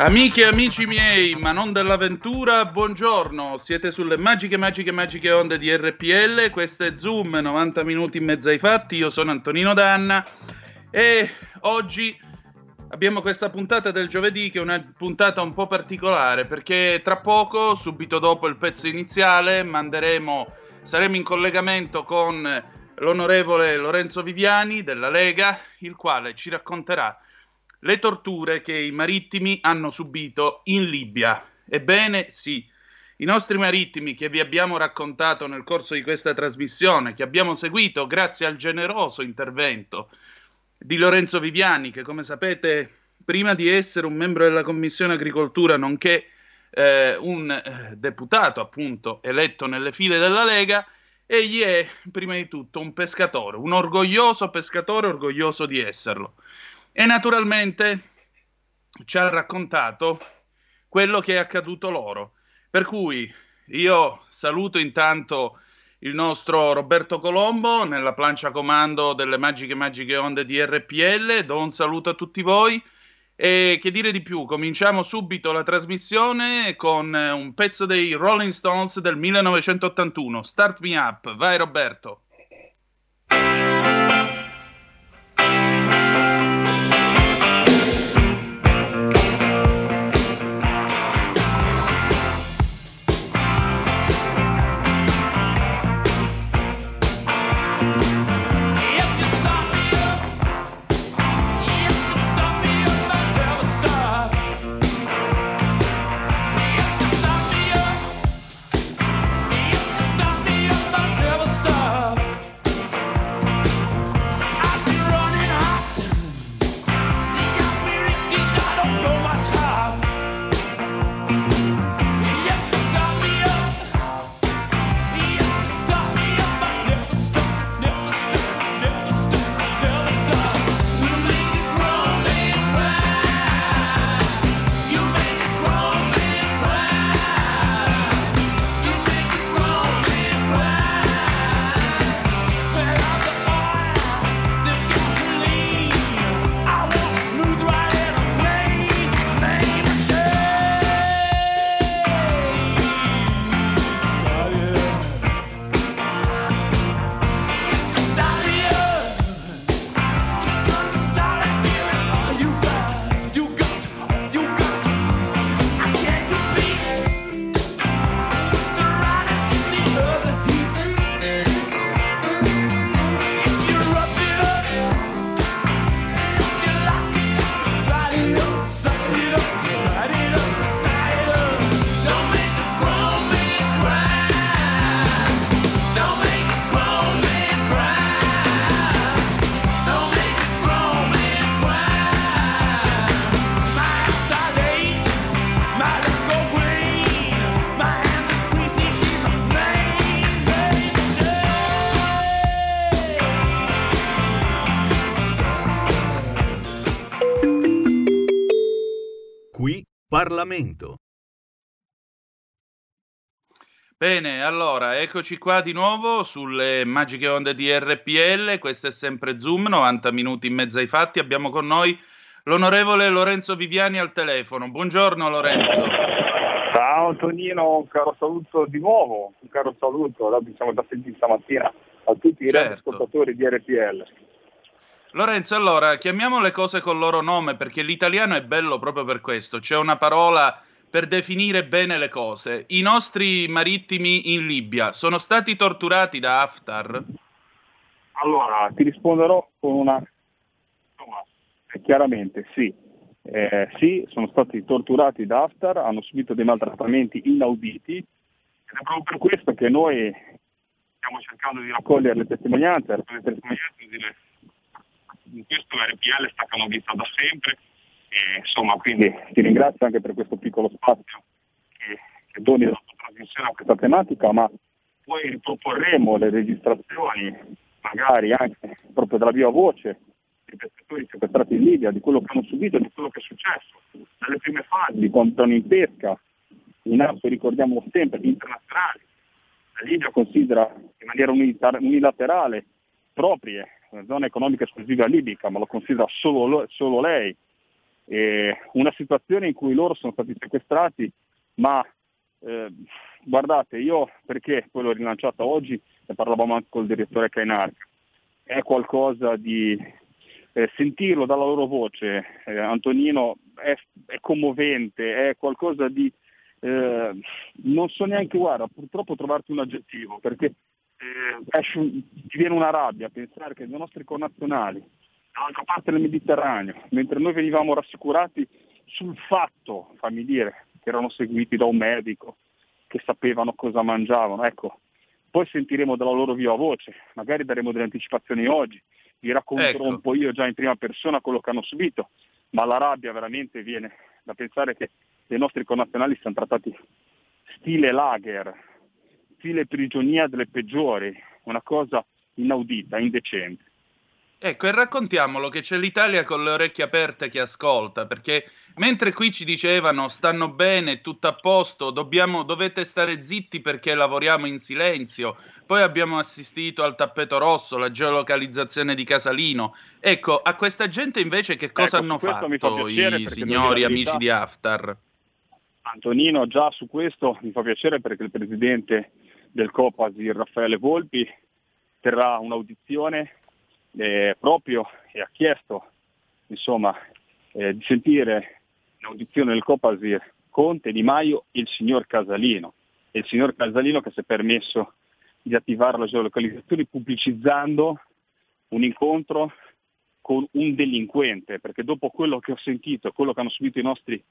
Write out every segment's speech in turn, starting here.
Amiche e amici miei, ma non dell'avventura, buongiorno. Siete sulle magiche, magiche, magiche onde di RPL. Questo è Zoom, 90 minuti in mezzo ai fatti. Io sono Antonino Danna e oggi abbiamo questa puntata del giovedì che è una puntata un po' particolare perché tra poco, subito dopo il pezzo iniziale, manderemo, saremo in collegamento con l'onorevole Lorenzo Viviani della Lega, il quale ci racconterà le torture che i marittimi hanno subito in Libia. Ebbene sì, i nostri marittimi che vi abbiamo raccontato nel corso di questa trasmissione, che abbiamo seguito grazie al generoso intervento di Lorenzo Viviani, che come sapete, prima di essere un membro della Commissione Agricoltura, nonché eh, un eh, deputato appunto eletto nelle file della Lega, egli è prima di tutto un pescatore, un orgoglioso pescatore, orgoglioso di esserlo. E naturalmente ci ha raccontato quello che è accaduto loro. Per cui io saluto intanto il nostro Roberto Colombo nella plancia comando delle magiche magiche onde di RPL. Do un saluto a tutti voi. E che dire di più? Cominciamo subito la trasmissione con un pezzo dei Rolling Stones del 1981. Start Me Up. Vai Roberto. Parlamento. Bene, allora, eccoci qua di nuovo sulle magiche onde di RPL, questo è sempre Zoom, 90 minuti in mezzo ai fatti, abbiamo con noi l'onorevole Lorenzo Viviani al telefono. Buongiorno Lorenzo. Ciao Antonino, un caro saluto di nuovo, un caro saluto, siamo da sentire stamattina a tutti i certo. ascoltatori di RPL. Lorenzo, allora chiamiamo le cose col loro nome perché l'italiano è bello proprio per questo. C'è una parola per definire bene le cose. I nostri marittimi in Libia sono stati torturati da Haftar? Allora, ti risponderò con una... Chiaramente sì. Eh, sì, sono stati torturati da Haftar, hanno subito dei maltrattamenti inauditi ed è proprio per questo che noi stiamo cercando di raccogliere le testimonianze, le testimonianze delle in questo RPL sta canonizzata da sempre. E, insomma, quindi ti ringrazio anche per questo piccolo spazio che, che doni la tua trasmissione a questa tematica, ma poi riproporremo le registrazioni, magari anche proprio dalla viva voce, dei pescatori sequestrati in Libia, di quello che hanno subito, di quello che è successo, dalle prime fasi, quando erano in pesca, in acque, ricordiamo sempre, internazionali. La Libia considera in maniera unilaterale proprie zona economica esclusiva libica, ma lo considera solo, solo lei. E una situazione in cui loro sono stati sequestrati, ma eh, guardate, io perché poi l'ho rilanciata oggi, ne parlavamo anche col direttore Kainar, è qualcosa di eh, sentirlo dalla loro voce, eh, Antonino, è, è, commovente, è qualcosa di... Eh, non so neanche, guarda, purtroppo trovarti un aggettivo, perché eh, ti viene una rabbia a pensare che i nostri connazionali, dall'altra parte del Mediterraneo, mentre noi venivamo rassicurati sul fatto, fammi dire, che erano seguiti da un medico, che sapevano cosa mangiavano, ecco, poi sentiremo dalla loro viva voce, magari daremo delle anticipazioni oggi, vi racconterò ecco. un po' io già in prima persona quello che hanno subito, ma la rabbia veramente viene da pensare che i nostri connazionali siano trattati stile lager, stile prigionia delle peggiori, una cosa inaudita, indecente. Ecco, e raccontiamolo che c'è l'Italia con le orecchie aperte che ascolta, perché mentre qui ci dicevano stanno bene, tutto a posto, dobbiamo, dovete stare zitti perché lavoriamo in silenzio, poi abbiamo assistito al tappeto rosso, la geolocalizzazione di Casalino. Ecco, a questa gente invece che cosa ecco, hanno fatto i signori amici di Haftar? Antonino, già su questo mi fa piacere perché il presidente del Copasir, Raffaele Volpi, terrà un'audizione eh, proprio e ha chiesto insomma, eh, di sentire l'audizione del Copasir Conte, Di Maio e il signor Casalino. E il signor Casalino che si è permesso di attivare la geolocalizzazione pubblicizzando un incontro con un delinquente, perché dopo quello che ho sentito, quello che hanno subito i nostri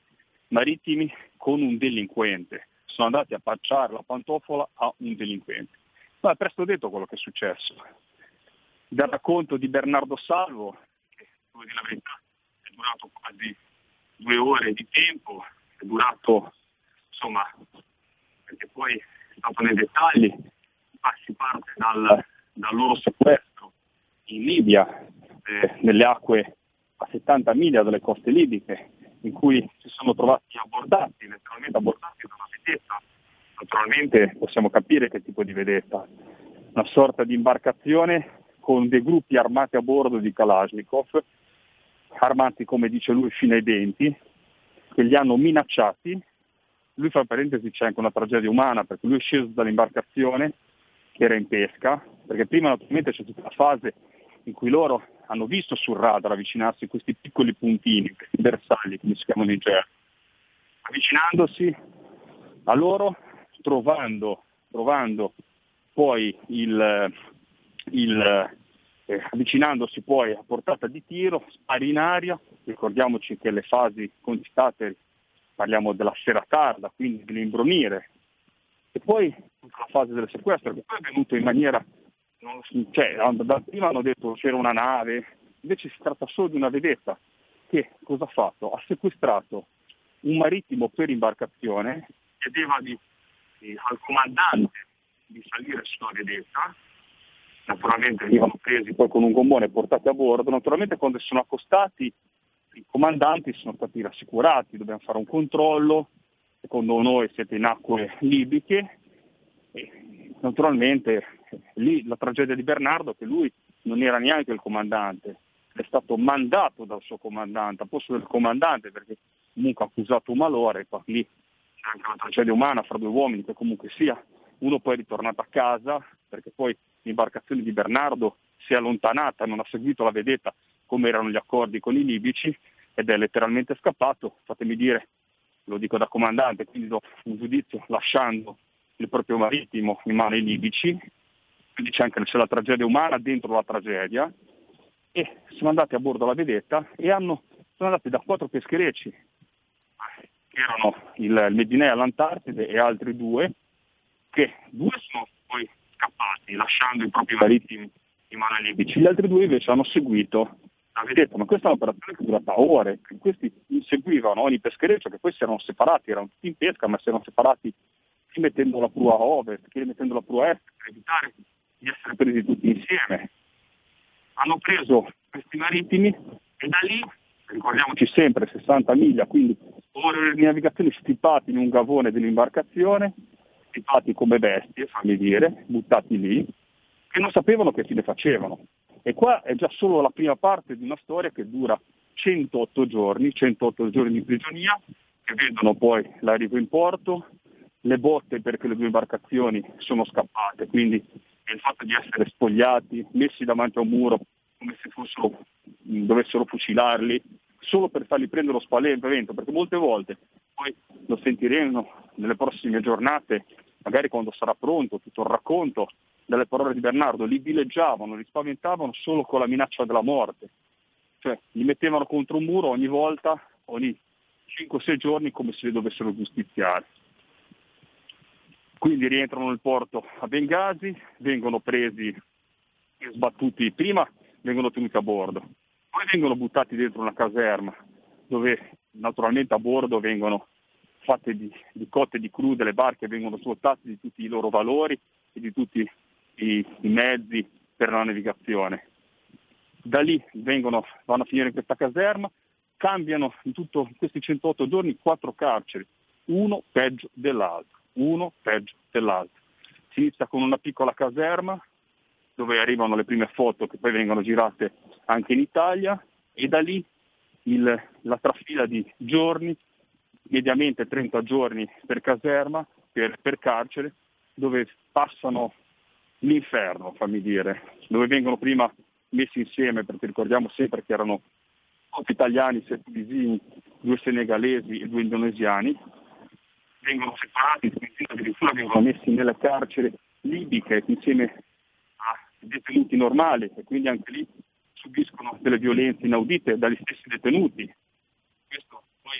marittimi, con un delinquente, sono andati a pacciare la pantofola a un delinquente. Ma è presto detto quello che è successo dal racconto di Bernardo Salvo, che devo dire la verità è durato quasi due ore di tempo, è durato insomma, perché poi è stato nei dettagli, si parte dal, dal loro sequestro in Libia, eh, nelle acque a 70 miglia dalle coste libiche, in cui si sono trovati abbordati, letteralmente abbordati da una vedetta. Naturalmente possiamo capire che tipo di vedetta, una sorta di imbarcazione con dei gruppi armati a bordo di Kalashnikov, armati come dice lui fino ai denti, che li hanno minacciati. Lui fa parentesi c'è anche una tragedia umana perché lui è sceso dall'imbarcazione che era in pesca, perché prima naturalmente c'è tutta la fase in cui loro hanno visto sul radar avvicinarsi questi piccoli puntini, questi bersagli come si chiamano in gergo. Avvicinandosi a loro, trovando, trovando poi il, il, eh, avvicinandosi poi a portata di tiro, spari in aria, ricordiamoci che le fasi concitate parliamo della sera tarda, quindi dell'imbrunire, e poi la fase del sequestro, che poi è venuto in maniera, cioè, da prima hanno detto c'era una nave, invece si tratta solo di una vedetta che cosa ha fatto? Ha sequestrato un marittimo per imbarcazione, chiedeva di, di, al comandante di salire sulla vedetta, naturalmente venivano presi poi con un gommone e portati a bordo, naturalmente quando sono accostati i comandanti sono stati rassicurati, dobbiamo fare un controllo, secondo noi siete in acque libiche e naturalmente lì la tragedia di Bernardo che lui non era neanche il comandante, è stato mandato dal suo comandante, a posto del comandante perché comunque ha accusato un malore, poi lì c'è anche una tragedia umana fra due uomini che comunque sia, uno poi è ritornato a casa perché poi l'imbarcazione di Bernardo si è allontanata, non ha seguito la vedetta come erano gli accordi con i libici ed è letteralmente scappato, fatemi dire, lo dico da comandante, quindi do un giudizio lasciando il proprio marittimo in mano ai libici, quindi c'è anche c'è la tragedia umana dentro la tragedia, e sono andati a bordo la vedetta e hanno, sono andati da quattro pescherecci, che erano il, il Medinea all'Antartide e altri due, che due sono poi scappati, lasciando i propri marittimi in mano ai libici. Gli altri due invece hanno seguito la vedetta, ma questa è un'operazione che è durata ore, questi seguivano ogni peschereccio che poi si erano separati, erano tutti in pesca, ma si erano separati chi mettendo la prua a ovest, chi mettendo la prua a est, per evitare di essere presi tutti insieme. Hanno preso questi marittimi e da lì, ricordiamoci sempre, 60 miglia, quindi ore di navigazione stipati in un gavone dell'imbarcazione, stipati come bestie, fammi dire, buttati lì, che non sapevano che fine facevano. E qua è già solo la prima parte di una storia che dura 108 giorni, 108 giorni di prigionia, che vedono poi l'arrivo in porto, le botte perché le due imbarcazioni sono scappate, quindi il fatto di essere spogliati, messi davanti a un muro come se fossero, dovessero fucilarli, solo per farli prendere lo spavento, perché molte volte, poi lo sentiremo nelle prossime giornate, magari quando sarà pronto tutto il racconto, dalle parole di Bernardo, li dileggiavano, li spaventavano solo con la minaccia della morte. Cioè li mettevano contro un muro ogni volta, ogni 5-6 giorni come se li dovessero giustiziare. Quindi rientrano nel porto a Bengasi, vengono presi e sbattuti prima, vengono tenuti a bordo, poi vengono buttati dentro una caserma dove naturalmente a bordo vengono fatte di, di cotte di crude, le barche vengono svuotate di tutti i loro valori e di tutti i, i mezzi per la navigazione. Da lì vengono, vanno a finire in questa caserma, cambiano in, tutto, in questi 108 giorni quattro carceri, uno peggio dell'altro, uno peggio dell'altro. Si inizia con una piccola caserma dove arrivano le prime foto che poi vengono girate anche in Italia e da lì il, la trafila di giorni, mediamente 30 giorni per caserma, per, per carcere, dove passano l'inferno, fammi dire, dove vengono prima messi insieme, perché ricordiamo sempre che erano otto italiani, sette tunisini, due senegalesi e due indonesiani, vengono separati, addirittura vengono messi nelle carceri libiche insieme a detenuti normali e quindi anche lì subiscono delle violenze inaudite dagli stessi detenuti. Questo poi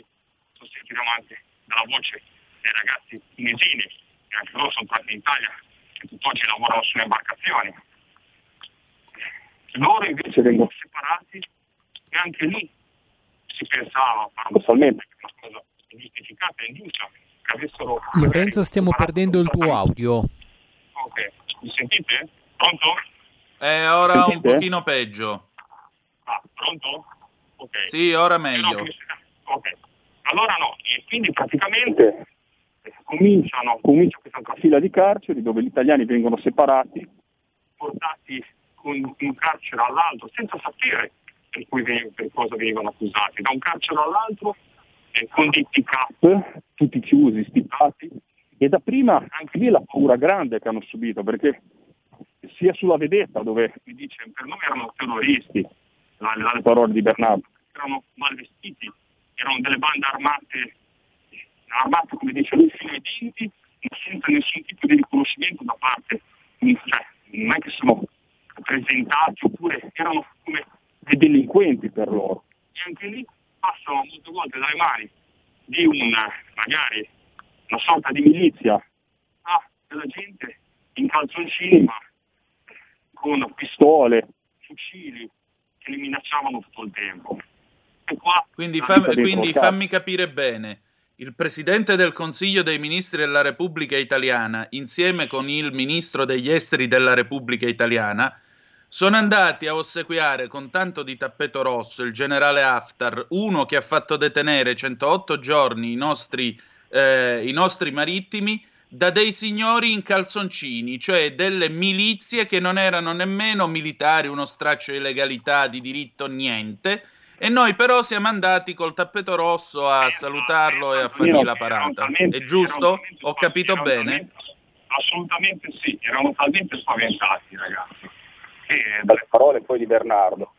lo sentiremo anche dalla voce dei ragazzi tunisini, che anche loro sono tornati in Italia che tutt'oggi lavorano sulle imbarcazioni. Loro invece vengono separati e anche lì si pensava paradossalmente che una cosa giustificata e ingiusta Lorenzo stiamo perdendo il tuo audio. Ok, mi sentite? Pronto? Eh, ora sentite? un pochino peggio. Ah, pronto? Ok. Sì, ora meglio. Ok. Allora no, e quindi praticamente cominciano, comincia questa fila di carceri dove gli italiani vengono separati, portati con un carcere all'altro senza sapere per, cui, per cosa vengono accusati, da un carcere all'altro eh, con dei pick-up, tutti chiusi, stipati, e da prima anche lì la paura grande che hanno subito, perché sia sulla vedetta dove mi dice per noi erano terroristi, dalle parole di Bernardo, erano mal vestiti, erano delle bande armate armate, come dice lui, fino ai denti, senza nessun tipo di riconoscimento da parte, cioè, non è che sono presentati oppure erano come dei delinquenti per loro. E anche lì passano molte volte dalle mani di un, magari, una sorta di milizia a della gente in calzoncini ma con pistole, fucili che li minacciavano tutto il tempo. quindi, fammi, quindi fammi capire bene il Presidente del Consiglio dei Ministri della Repubblica Italiana, insieme con il Ministro degli Esteri della Repubblica Italiana, sono andati a ossequiare con tanto di tappeto rosso il generale Haftar, uno che ha fatto detenere 108 giorni i nostri, eh, i nostri marittimi, da dei signori in calzoncini, cioè delle milizie che non erano nemmeno militari, uno straccio di legalità, di diritto, niente, e noi però siamo andati col tappeto rosso a salutarlo e a fargli la parata. È giusto? Ho capito bene? Assolutamente sì, erano talmente spaventati ragazzi. E dalle parole poi di Bernardo.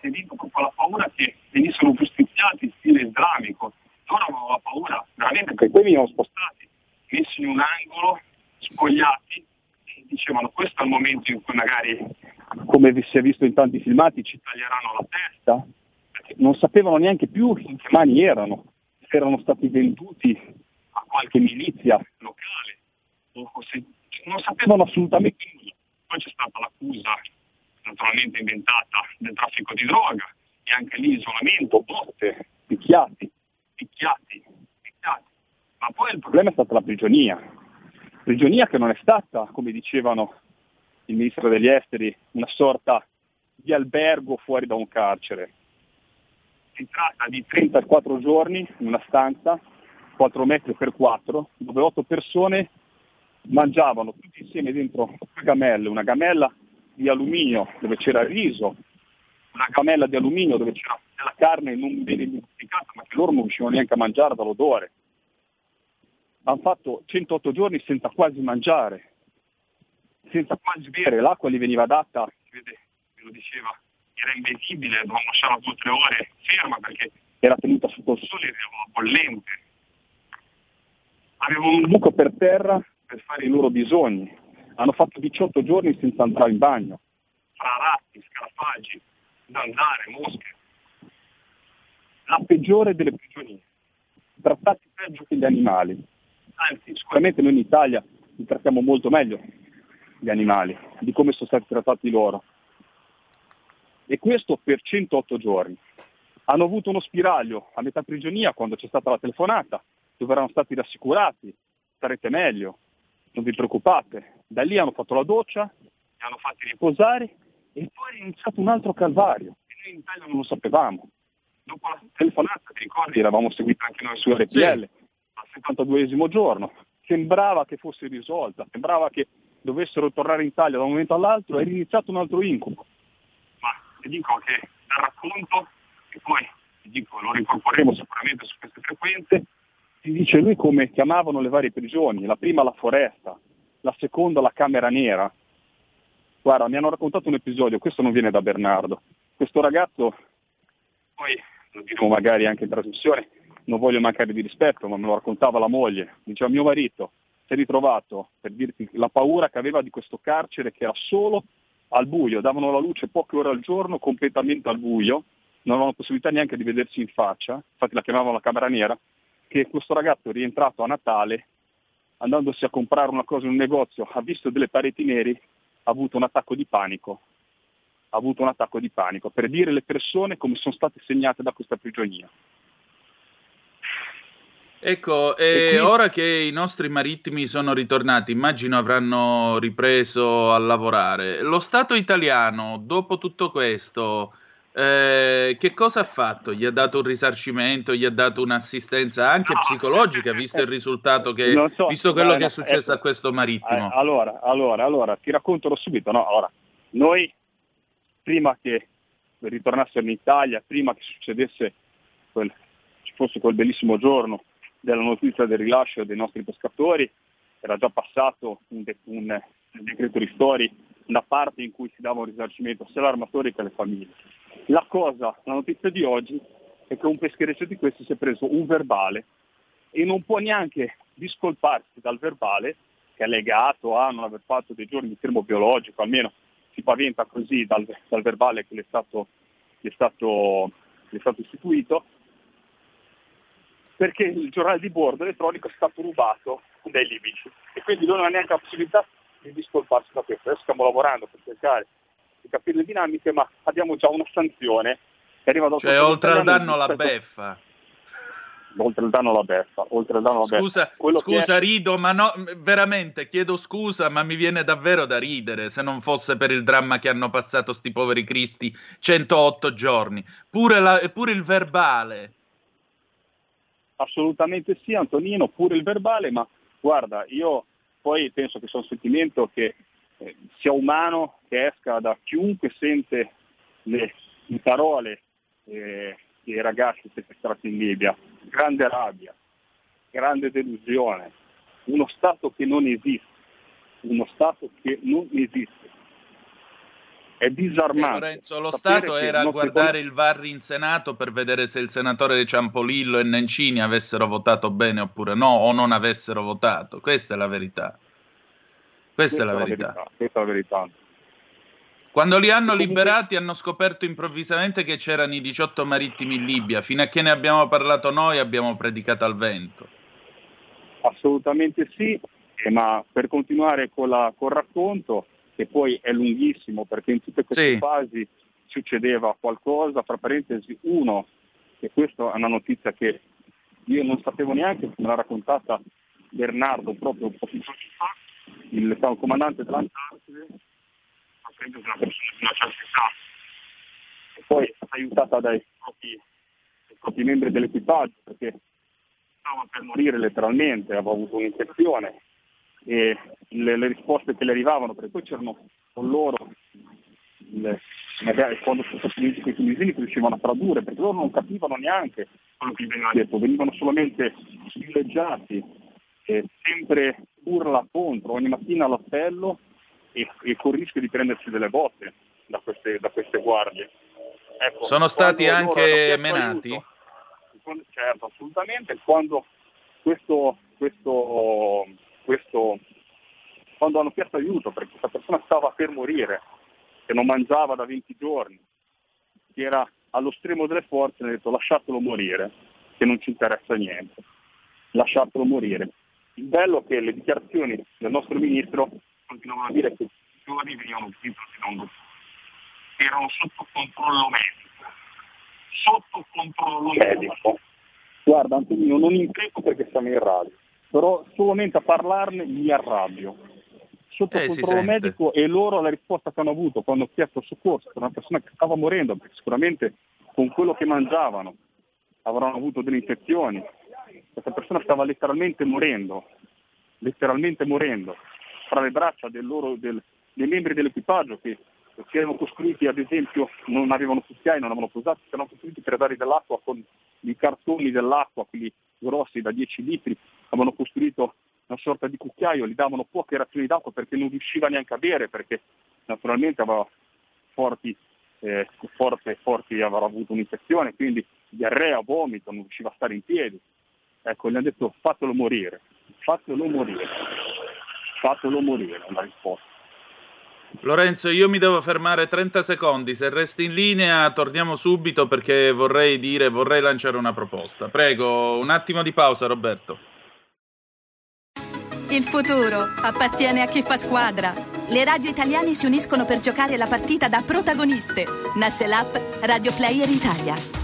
Si dico con la paura che venissero giustiziati in stile islamico. Loro avevano la paura veramente che poi venivano spostati, messi in un angolo, spogliati, e dicevano questo è il momento in cui magari come si è visto in tanti filmati, ci taglieranno la testa, non sapevano neanche più in che mani erano, se erano stati venduti a qualche milizia locale, se, non sapevano assolutamente nulla. Poi c'è stata l'accusa naturalmente inventata del traffico di droga e anche lì isolamento, botte, picchiati, picchiati, picchiati. Ma poi il problema è stata la prigionia. Prigionia che non è stata, come dicevano il ministro degli esteri, una sorta di albergo fuori da un carcere. Si tratta di 34 giorni in una stanza, 4 metri per 4, dove 8 persone mangiavano tutti insieme dentro una gamella, una gamella di alluminio dove c'era il riso, una gamella di alluminio dove c'era della carne non bene identificata, ma che loro non riuscivano neanche a mangiare dall'odore. Hanno fatto 108 giorni senza quasi mangiare, senza quasi bere, l'acqua gli veniva data, vede, lo diceva, era invendibile, dovevamo lasciarla due o tre ore ferma perché era tenuta sotto il sole e era bollente. Avevano un buco per terra fare i loro bisogni. Hanno fatto 18 giorni senza andare in bagno, fra ratti, scarafaggi, zanzare, mosche. La peggiore delle prigionie, trattati peggio che gli animali. Anzi, sicuramente noi in Italia li trattiamo molto meglio gli animali, di come sono stati trattati loro. E questo per 108 giorni. Hanno avuto uno spiraglio a metà prigionia quando c'è stata la telefonata, dove erano stati rassicurati, starete meglio, non vi preoccupate. Da lì hanno fatto la doccia, li hanno fatti riposare e poi è iniziato un altro calvario, che noi in Italia non lo sapevamo. Dopo la telefonata, ti ricordi, eravamo seguiti anche noi su RPL, sì. al 72esimo giorno. Sembrava che fosse risolta, sembrava che dovessero tornare in Italia da un momento all'altro, è iniziato un altro incubo. Ma ti dico che dal racconto, e poi ti dico, lo ricorporremo sicuramente su queste frequenze, ti dice lui come chiamavano le varie prigioni, la prima la foresta, la seconda la camera nera. Guarda, mi hanno raccontato un episodio, questo non viene da Bernardo. Questo ragazzo, poi lo diremo magari anche in trasmissione, non voglio mancare di rispetto, ma me lo raccontava la moglie. Diceva mio marito, si è ritrovato, per dirti la paura che aveva di questo carcere che era solo al buio, davano la luce poche ore al giorno, completamente al buio, non avevano possibilità neanche di vedersi in faccia, infatti la chiamavano la camera nera, che questo ragazzo è rientrato a Natale, andandosi a comprare una cosa in un negozio, ha visto delle pareti neri, ha avuto un attacco di panico. Ha avuto un attacco di panico per dire le persone come sono state segnate da questa prigionia. Ecco, e qui... ora che i nostri marittimi sono ritornati, immagino avranno ripreso a lavorare. Lo Stato italiano, dopo tutto questo, eh, che cosa ha fatto? Gli ha dato un risarcimento, gli ha dato un'assistenza anche no, psicologica, visto il risultato che, so, visto quello no, che è successo ecco, a questo marittimo? Eh, allora, allora, allora, ti racconto subito, no? Allora, noi, prima che ritornassero in Italia, prima che succedesse quel, ci fosse quel bellissimo giorno della notizia del rilascio dei nostri pescatori, era già passato un, de- un decreto ristori, una parte in cui si dava un risarcimento sia all'armatore che alle famiglie la cosa, la notizia di oggi è che un peschereccio di questi si è preso un verbale e non può neanche discolparsi dal verbale che è legato a non aver fatto dei giorni di fermo biologico, almeno si paventa così dal, dal verbale che gli è, stato, gli, è stato, gli è stato istituito, perché il giornale di bordo elettronico è stato rubato dai libici e quindi non ha neanche la possibilità di discolparsi da questo. Adesso stiamo lavorando per cercare capire le dinamiche, ma abbiamo già una sanzione. Cioè, oltre al danno alla beffa. Oltre al danno alla beffa, oltre al danno scusa, beffa. Scusa, è... rido, ma no, veramente chiedo scusa, ma mi viene davvero da ridere se non fosse per il dramma che hanno passato sti poveri cristi 108 giorni. Pure, la, pure il verbale. Assolutamente sì, Antonino, pure il verbale, ma guarda, io poi penso che sia un sentimento che eh, sia umano che esca da chiunque sente le, le parole eh, dei ragazzi sequestrati in Libia. Grande rabbia, grande delusione, uno Stato che non esiste, uno Stato che non esiste. È disarmante. Eh, Lorenzo, lo Stato era a guardare il VAR in Senato per vedere se il senatore Ciampolillo e Nencini avessero votato bene oppure no, o non avessero votato. Questa è la verità. Questa, è la verità. verità. Questa è la verità. Quando li hanno liberati hanno scoperto improvvisamente che c'erano i 18 marittimi in Libia. Fino a che ne abbiamo parlato noi abbiamo predicato al vento. Assolutamente sì, eh, ma per continuare con, la, col racconto, che poi è lunghissimo perché in tutte queste sì. fasi succedeva qualcosa, tra parentesi uno, che questa è una notizia che io non sapevo neanche, me l'ha raccontata Bernardo proprio un po' più fa, il comandante dell'Antartide, credo che una persona di una certa età, e poi aiutata dai propri, dai propri membri dell'equipaggio perché stava per morire letteralmente, aveva avuto un'infezione e le, le, risposte che le arrivavano, perché poi c'erano con loro, le, magari quando sono stati venuti quei tunisini riuscivano a tradurre, perché loro non capivano neanche quello che veniva detto, venivano solamente villeggiati, eh, sempre urla contro, ogni mattina all'appello e, e con il rischio di prendersi delle botte da queste, da queste guardie. Ecco, Sono stati anche menati? Aiuto, certo, assolutamente. Quando questo, questo, questo, quando hanno chiesto aiuto perché questa persona stava per morire, che non mangiava da 20 giorni, che era allo stremo delle forze, hanno detto lasciatelo morire, che non ci interessa niente, lasciatelo morire. Il bello è che le dichiarazioni del nostro ministro continuavano a dire che i giovani venivano uccisi secondo erano sotto controllo medico. Sotto controllo medico. Guarda Antonino, non impreco perché siamo in radio, però solamente a parlarne mi arrabbio. Sotto eh, controllo medico e loro la risposta che hanno avuto quando ho chiesto soccorso per una persona che stava morendo, perché sicuramente con quello che mangiavano avranno avuto delle infezioni. Questa persona stava letteralmente morendo, letteralmente morendo, fra le braccia del loro, del, dei membri dell'equipaggio che, che, erano costruiti, ad esempio, non avevano cucchiai, non avevano posati, erano costruiti per dare dell'acqua con i cartoni dell'acqua, quelli grossi da 10 litri, avevano costruito una sorta di cucchiaio, gli davano poche razioni d'acqua perché non riusciva neanche a bere, perché naturalmente aveva forti eh, forte, forti avrà avuto un'infezione, quindi diarrea, vomito, non riusciva a stare in piedi. Ecco, gli hanno detto fatelo morire, fatelo morire, fatelo morire, la risposta. Lorenzo, io mi devo fermare 30 secondi, se resti in linea torniamo subito perché vorrei dire, vorrei lanciare una proposta. Prego, un attimo di pausa Roberto. Il futuro appartiene a chi fa squadra. Le radio italiane si uniscono per giocare la partita da protagoniste. Nasce l'app Radio Player Italia.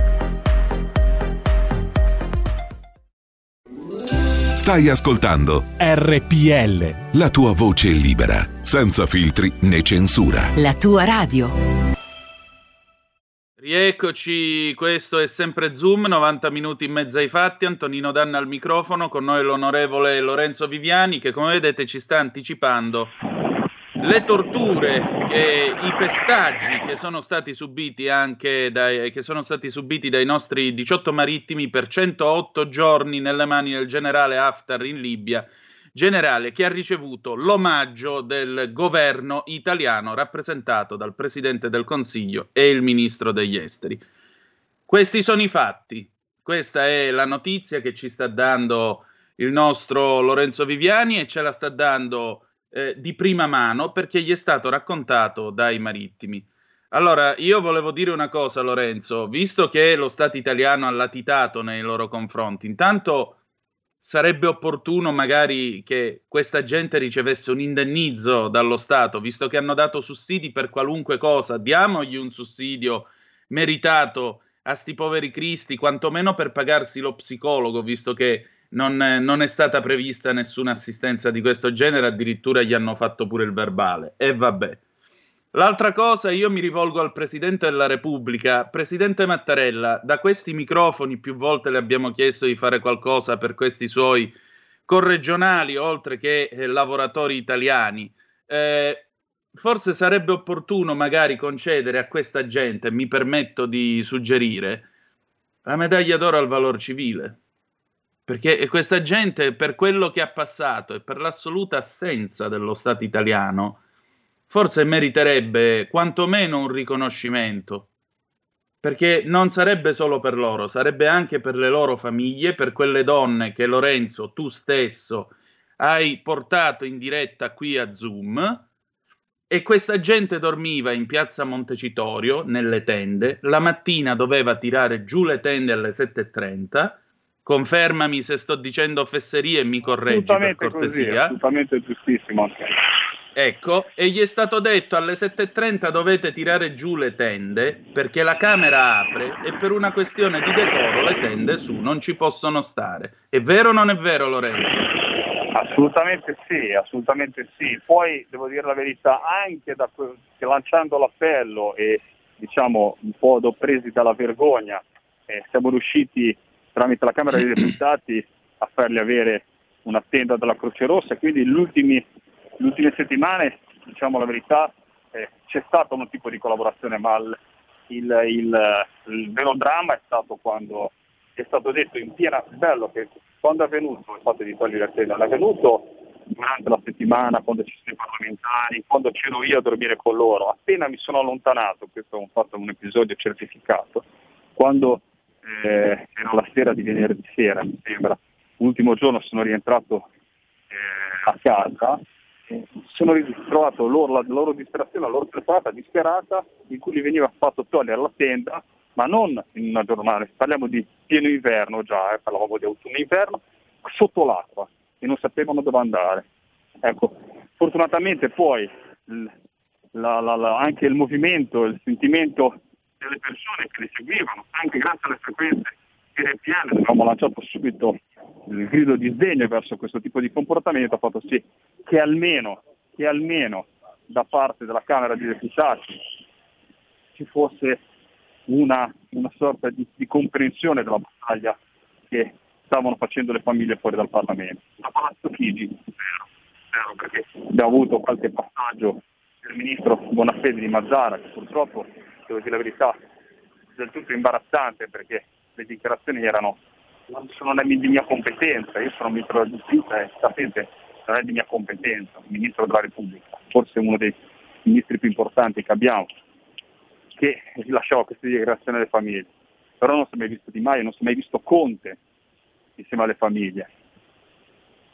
Stai ascoltando RPL. La tua voce libera, senza filtri né censura. La tua radio. Rieccoci, questo è sempre Zoom, 90 minuti in mezzo ai fatti, Antonino Danna al microfono, con noi l'onorevole Lorenzo Viviani che come vedete ci sta anticipando le torture e i pestaggi che sono stati subiti anche dai, che sono stati subiti dai nostri 18 marittimi per 108 giorni nelle mani del generale Haftar in Libia generale che ha ricevuto l'omaggio del governo italiano rappresentato dal Presidente del Consiglio e il Ministro degli Esteri. Questi sono i fatti, questa è la notizia che ci sta dando il nostro Lorenzo Viviani e ce la sta dando eh, di prima mano perché gli è stato raccontato dai marittimi. Allora, io volevo dire una cosa, Lorenzo, visto che lo Stato italiano ha latitato nei loro confronti, intanto sarebbe opportuno magari che questa gente ricevesse un indennizzo dallo Stato, visto che hanno dato sussidi per qualunque cosa, diamogli un sussidio meritato a sti poveri cristi, quantomeno per pagarsi lo psicologo, visto che non, non, è stata prevista nessuna assistenza di questo genere, addirittura gli hanno fatto pure il verbale. E vabbè. L'altra cosa, io mi rivolgo al Presidente della Repubblica. Presidente Mattarella, da questi microfoni più volte le abbiamo chiesto di fare qualcosa per questi suoi corregionali, oltre che eh, lavoratori italiani. Eh, forse sarebbe opportuno magari concedere a questa gente, mi permetto di suggerire, la medaglia d'oro al valor civile. Perché questa gente, per quello che ha passato e per l'assoluta assenza dello Stato italiano, forse meriterebbe quantomeno un riconoscimento. perché non sarebbe solo per loro, sarebbe anche per le loro famiglie, per quelle donne che Lorenzo, tu stesso, hai portato in diretta qui a Zoom. E questa gente dormiva in piazza Montecitorio, nelle tende, la mattina doveva tirare giù le tende alle 7.30, confermami se sto dicendo fesserie e mi correggi per cortesia. Così, assolutamente giustissimo. Ecco, e gli è stato detto alle 7.30 dovete tirare giù le tende perché la camera apre e per una questione di decoro le tende su non ci possono stare. È vero o non è vero Lorenzo? Assolutamente sì, assolutamente sì. Poi devo dire la verità, anche da, lanciando l'appello e diciamo un po' presi dalla vergogna, eh, siamo riusciti tramite la Camera dei Deputati a fargli avere una tenda della Croce Rossa, quindi le ultime settimane, diciamo la verità, eh, c'è stato un tipo di collaborazione, ma il, il, il, il vero dramma è stato quando è stato detto in piena, bello che quando è avvenuto il fatto di togliere la tenda, è avvenuto durante la settimana, quando ci sono i parlamentari, quando c'ero io a dormire con loro, appena mi sono allontanato, questo è un fatto, un episodio certificato, quando eh, era la sera di venerdì sera, mi sembra, l'ultimo giorno sono rientrato eh, a casa sono ritrovato loro, la loro distrazione, la loro preparata disperata, in cui gli veniva fatto togliere la tenda, ma non in una giornata, parliamo di pieno inverno già, eh, parlavamo di autunno-inverno, sotto l'acqua e non sapevano dove andare. Ecco, fortunatamente poi la, la, la, anche il movimento, il sentimento delle persone che le seguivano, anche grazie alle frequenze RPL, abbiamo lanciato subito il grido di sdegno verso questo tipo di comportamento ha fatto sì che almeno, che almeno da parte della Camera dei Deputati ci fosse una, una sorta di, di, comprensione della battaglia che stavano facendo le famiglie fuori dal Parlamento. Da Palazzo Chigi, vero, vero, perché abbiamo avuto qualche passaggio del ministro Bonafede di Mazzara, che purtroppo, devo dire la verità, del tutto imbarazzante perché le dichiarazioni erano non sono di mia competenza, io sono ministro della giustizia e sapete, non è di mia competenza, il ministro della Repubblica, forse uno dei ministri più importanti che abbiamo, che rilasciava queste dichiarazioni alle famiglie. Però non si è mai visto Di Maio, non si è mai visto Conte insieme alle famiglie.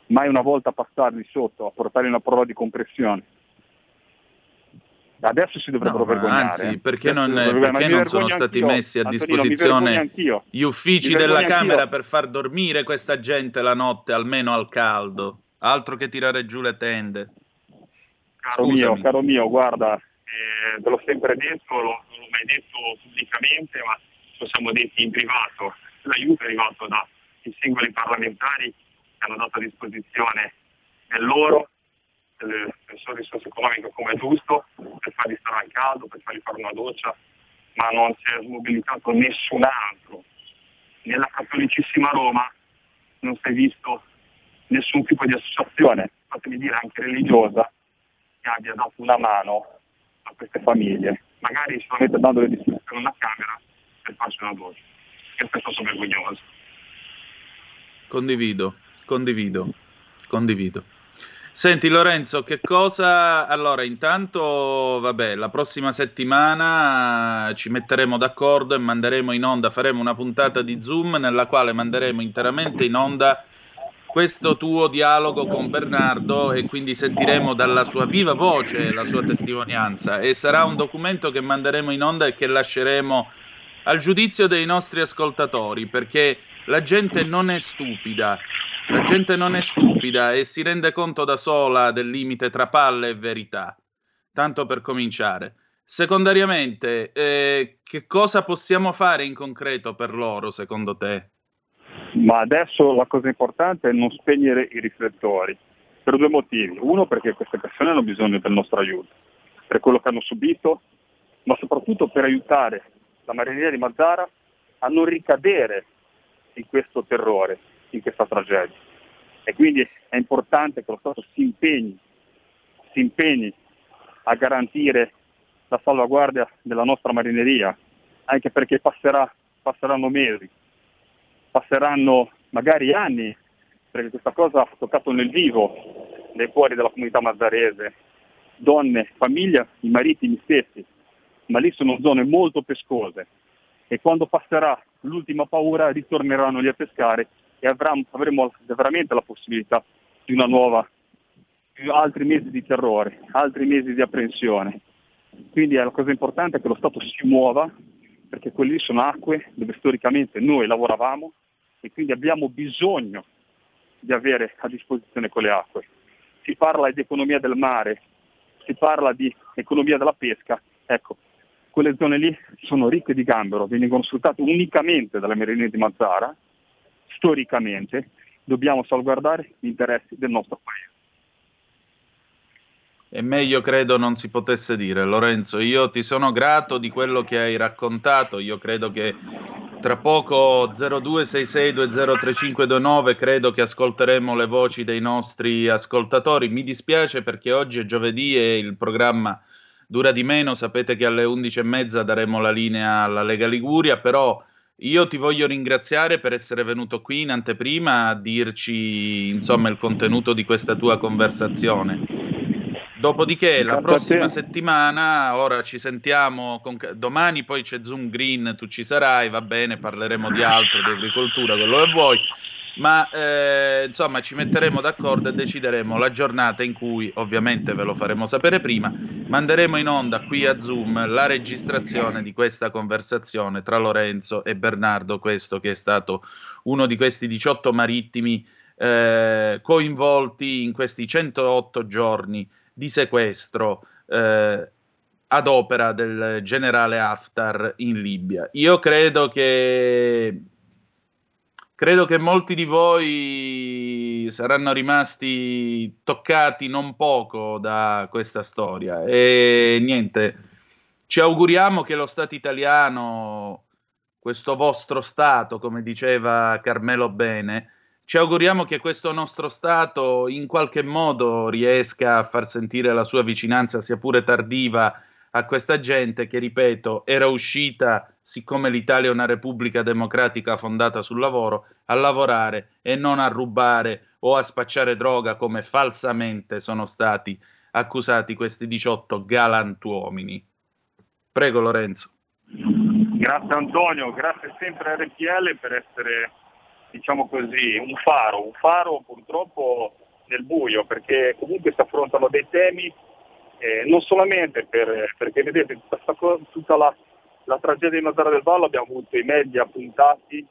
Mai una volta passarli sotto, a portare una prova di compressione. Adesso si dovrebbero no, vergognare. Anzi, perché non, perché non sono stati anch'io. messi a Antonino, disposizione gli uffici della Camera anch'io. per far dormire questa gente la notte, almeno al caldo? Altro che tirare giù le tende. Caro mio, caro mio, guarda, eh, te l'ho sempre detto, non l'ho mai detto pubblicamente, ma lo siamo detti in privato. L'aiuto è arrivato dai singoli parlamentari che hanno dato a disposizione del loro delle persone socio-economiche come è giusto, per farli stare al caldo, per fargli fare una doccia, ma non si è smobilitato nessun altro. Nella cattolicissima Roma non si è visto nessun tipo di associazione, fatemi dire anche religiosa, che abbia dato una mano a queste famiglie, magari solamente dando le discussioni una camera per farci una doccia. Questo sono vergognoso. Condivido, condivido, condivido. Senti Lorenzo, che cosa... Allora, intanto, vabbè, la prossima settimana ci metteremo d'accordo e manderemo in onda, faremo una puntata di Zoom nella quale manderemo interamente in onda questo tuo dialogo con Bernardo e quindi sentiremo dalla sua viva voce la sua testimonianza. E sarà un documento che manderemo in onda e che lasceremo al giudizio dei nostri ascoltatori perché la gente non è stupida la gente non è stupida e si rende conto da sola del limite tra palle e verità. Tanto per cominciare. Secondariamente, eh, che cosa possiamo fare in concreto per loro, secondo te? Ma adesso la cosa importante è non spegnere i riflettori, per due motivi. Uno perché queste persone hanno bisogno del nostro aiuto, per quello che hanno subito, ma soprattutto per aiutare la marineria di Mazzara a non ricadere in questo terrore in questa tragedia. E quindi è importante che lo Stato si impegni, si impegni a garantire la salvaguardia della nostra marineria, anche perché passerà, passeranno mesi, passeranno magari anni, perché questa cosa ha toccato nel vivo nei cuori della comunità mazzarese, donne, famiglia, i maritimi stessi, ma lì sono zone molto pescose e quando passerà l'ultima paura ritorneranno lì a pescare e avremo, avremo veramente la possibilità di una nuova, di altri mesi di terrore, altri mesi di apprensione. Quindi la cosa importante è che lo Stato si muova, perché quelle sono acque dove storicamente noi lavoravamo e quindi abbiamo bisogno di avere a disposizione quelle acque. Si parla di economia del mare, si parla di economia della pesca, ecco, quelle zone lì sono ricche di gambero, vengono sfruttate unicamente dalle marine di Mazzara, storicamente, dobbiamo salvaguardare gli interessi del nostro paese. E meglio credo non si potesse dire. Lorenzo, io ti sono grato di quello che hai raccontato, io credo che tra poco 0266203529 credo che ascolteremo le voci dei nostri ascoltatori. Mi dispiace perché oggi è giovedì e il programma dura di meno, sapete che alle 11.30 daremo la linea alla Lega Liguria, però io ti voglio ringraziare per essere venuto qui in anteprima a dirci insomma il contenuto di questa tua conversazione. Dopodiché la prossima settimana, ora ci sentiamo, con... domani poi c'è Zoom Green, tu ci sarai, va bene, parleremo di altro, di agricoltura, quello che vuoi ma eh, insomma ci metteremo d'accordo e decideremo la giornata in cui, ovviamente ve lo faremo sapere prima, manderemo in onda qui a Zoom la registrazione di questa conversazione tra Lorenzo e Bernardo, questo che è stato uno di questi 18 marittimi eh, coinvolti in questi 108 giorni di sequestro. Eh, ad opera del generale Haftar in Libia. Io credo che credo che molti di voi saranno rimasti toccati non poco da questa storia. E niente, ci auguriamo che lo Stato italiano, questo vostro Stato, come diceva Carmelo Bene, ci auguriamo che questo nostro Stato in qualche modo riesca a far sentire la sua vicinanza, sia pure tardiva, a questa gente che, ripeto, era uscita, siccome l'Italia è una repubblica democratica fondata sul lavoro, a lavorare e non a rubare o a spacciare droga come falsamente sono stati accusati questi 18 galantuomini. Prego Lorenzo. Grazie Antonio, grazie sempre a RPL per essere, diciamo così, un faro, un faro purtroppo nel buio, perché comunque si affrontano dei temi eh, non solamente per, perché vedete tutta, tutta la, la, tragedia di Mazzara del Vallo abbiamo avuto i media puntati eh,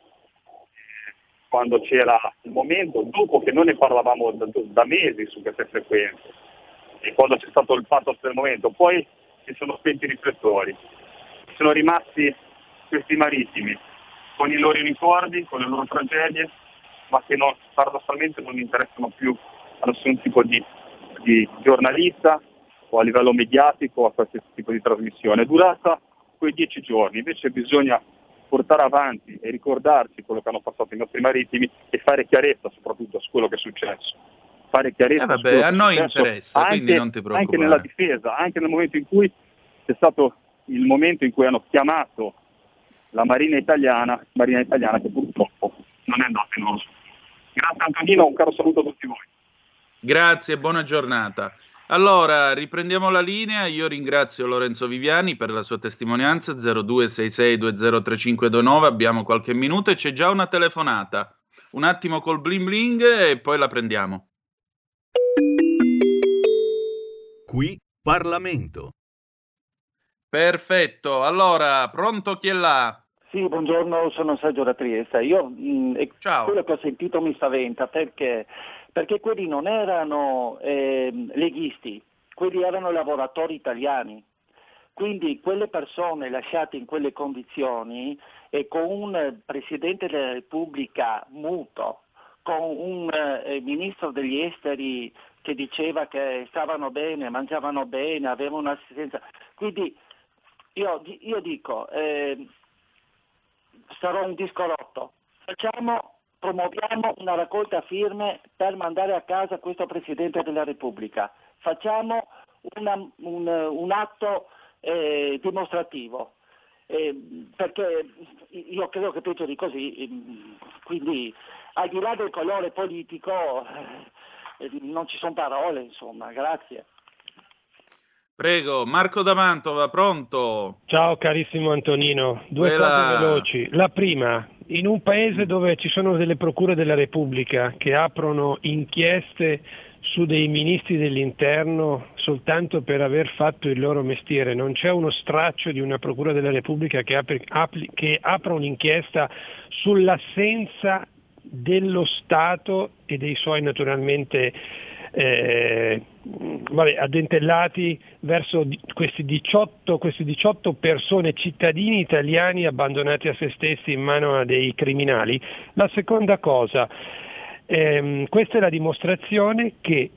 quando c'era il momento, dopo che noi ne parlavamo da, da, mesi su queste frequenze e quando c'è stato il pathos del momento, poi si sono spenti i riflettori, sono rimasti questi marittimi con i loro ricordi, con le loro tragedie, ma che non, paradossalmente non interessano più a nessun tipo di, di giornalista, o a livello mediatico a qualsiasi tipo di trasmissione. È durata quei dieci giorni, invece bisogna portare avanti e ricordarci quello che hanno passato i nostri marittimi e fare chiarezza soprattutto su quello che è successo. Fare chiarezza eh vabbè, a noi interessa, anche, quindi non ti preoccupare. Anche nella difesa, anche nel momento in cui c'è stato il momento in cui hanno chiamato la Marina Italiana, Marina Italiana che purtroppo non è andata in loro Grazie Antonino, un caro saluto a tutti voi. Grazie, buona giornata. Allora, riprendiamo la linea. Io ringrazio Lorenzo Viviani per la sua testimonianza 0266203529. Abbiamo qualche minuto e c'è già una telefonata. Un attimo col bling bling e poi la prendiamo. Qui Parlamento. Perfetto. Allora, pronto chi è là? Sì, buongiorno, sono Sergio da Trieste. Io mh, Ciao. quello che ho sentito mi spaventa perché perché quelli non erano eh, leghisti, quelli erano lavoratori italiani. Quindi quelle persone lasciate in quelle condizioni e con un Presidente della Repubblica muto, con un eh, Ministro degli Esteri che diceva che stavano bene, mangiavano bene, avevano un'assistenza. Quindi io, io dico, eh, sarò un disco rotto, facciamo promuoviamo una raccolta firme per mandare a casa questo Presidente della Repubblica. Facciamo una, un, un, atto eh, dimostrativo. Eh, perché io credo che peggio di così, ehm, quindi al di là del colore politico eh, non ci sono parole, insomma, grazie. Prego, Marco da Mantova, pronto? Ciao carissimo Antonino, due Quella... cose veloci. La prima, in un paese dove ci sono delle procure della Repubblica che aprono inchieste su dei ministri dell'interno soltanto per aver fatto il loro mestiere, non c'è uno straccio di una procura della Repubblica che, apri, apri, che apra un'inchiesta sull'assenza dello Stato e dei suoi naturalmente eh, vabbè, addentellati verso questi 18, questi 18 persone, cittadini italiani abbandonati a se stessi in mano a dei criminali. La seconda cosa, ehm, questa è la dimostrazione che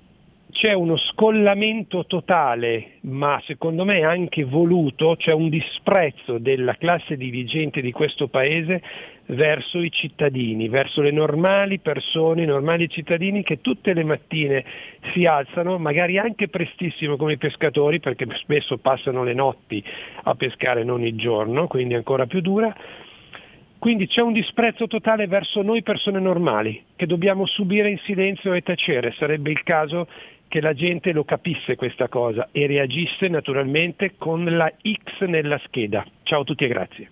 c'è uno scollamento totale, ma secondo me anche voluto, c'è un disprezzo della classe dirigente di questo Paese verso i cittadini, verso le normali persone, i normali cittadini che tutte le mattine si alzano, magari anche prestissimo come i pescatori, perché spesso passano le notti a pescare non il giorno, quindi ancora più dura. Quindi c'è un disprezzo totale verso noi persone normali, che dobbiamo subire in silenzio e tacere. Sarebbe il caso che la gente lo capisse questa cosa e reagisse naturalmente con la X nella scheda. Ciao a tutti e grazie.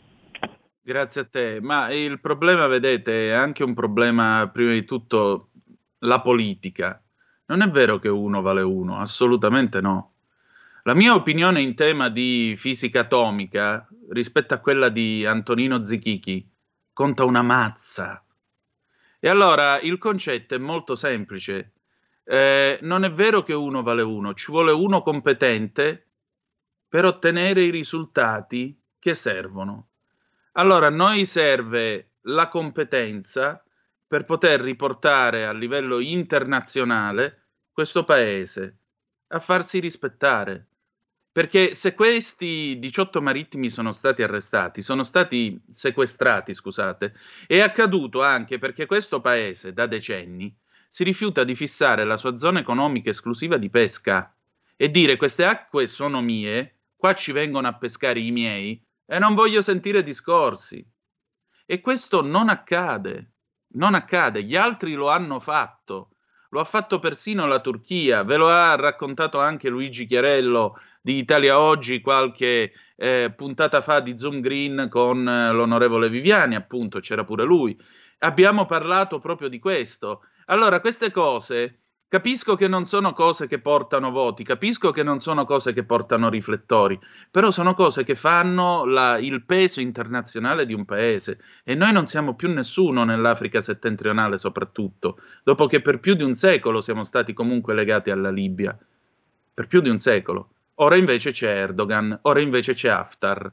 Grazie a te, ma il problema, vedete, è anche un problema, prima di tutto, la politica. Non è vero che uno vale uno, assolutamente no. La mia opinione in tema di fisica atomica, rispetto a quella di Antonino Zichichi, conta una mazza. E allora il concetto è molto semplice. Eh, non è vero che uno vale uno, ci vuole uno competente per ottenere i risultati che servono. Allora, a noi serve la competenza per poter riportare a livello internazionale questo paese a farsi rispettare. Perché se questi 18 marittimi sono stati arrestati, sono stati sequestrati, scusate, è accaduto anche perché questo paese da decenni si rifiuta di fissare la sua zona economica esclusiva di pesca e dire queste acque sono mie, qua ci vengono a pescare i miei, e non voglio sentire discorsi. E questo non accade, non accade, gli altri lo hanno fatto, lo ha fatto persino la Turchia, ve lo ha raccontato anche Luigi Chiarello di Italia Oggi qualche eh, puntata fa di Zoom Green con eh, l'onorevole Viviani, appunto, c'era pure lui. Abbiamo parlato proprio di questo. Allora, queste cose Capisco che non sono cose che portano voti, capisco che non sono cose che portano riflettori, però sono cose che fanno la, il peso internazionale di un paese e noi non siamo più nessuno nell'Africa settentrionale soprattutto, dopo che per più di un secolo siamo stati comunque legati alla Libia, per più di un secolo. Ora invece c'è Erdogan, ora invece c'è Haftar.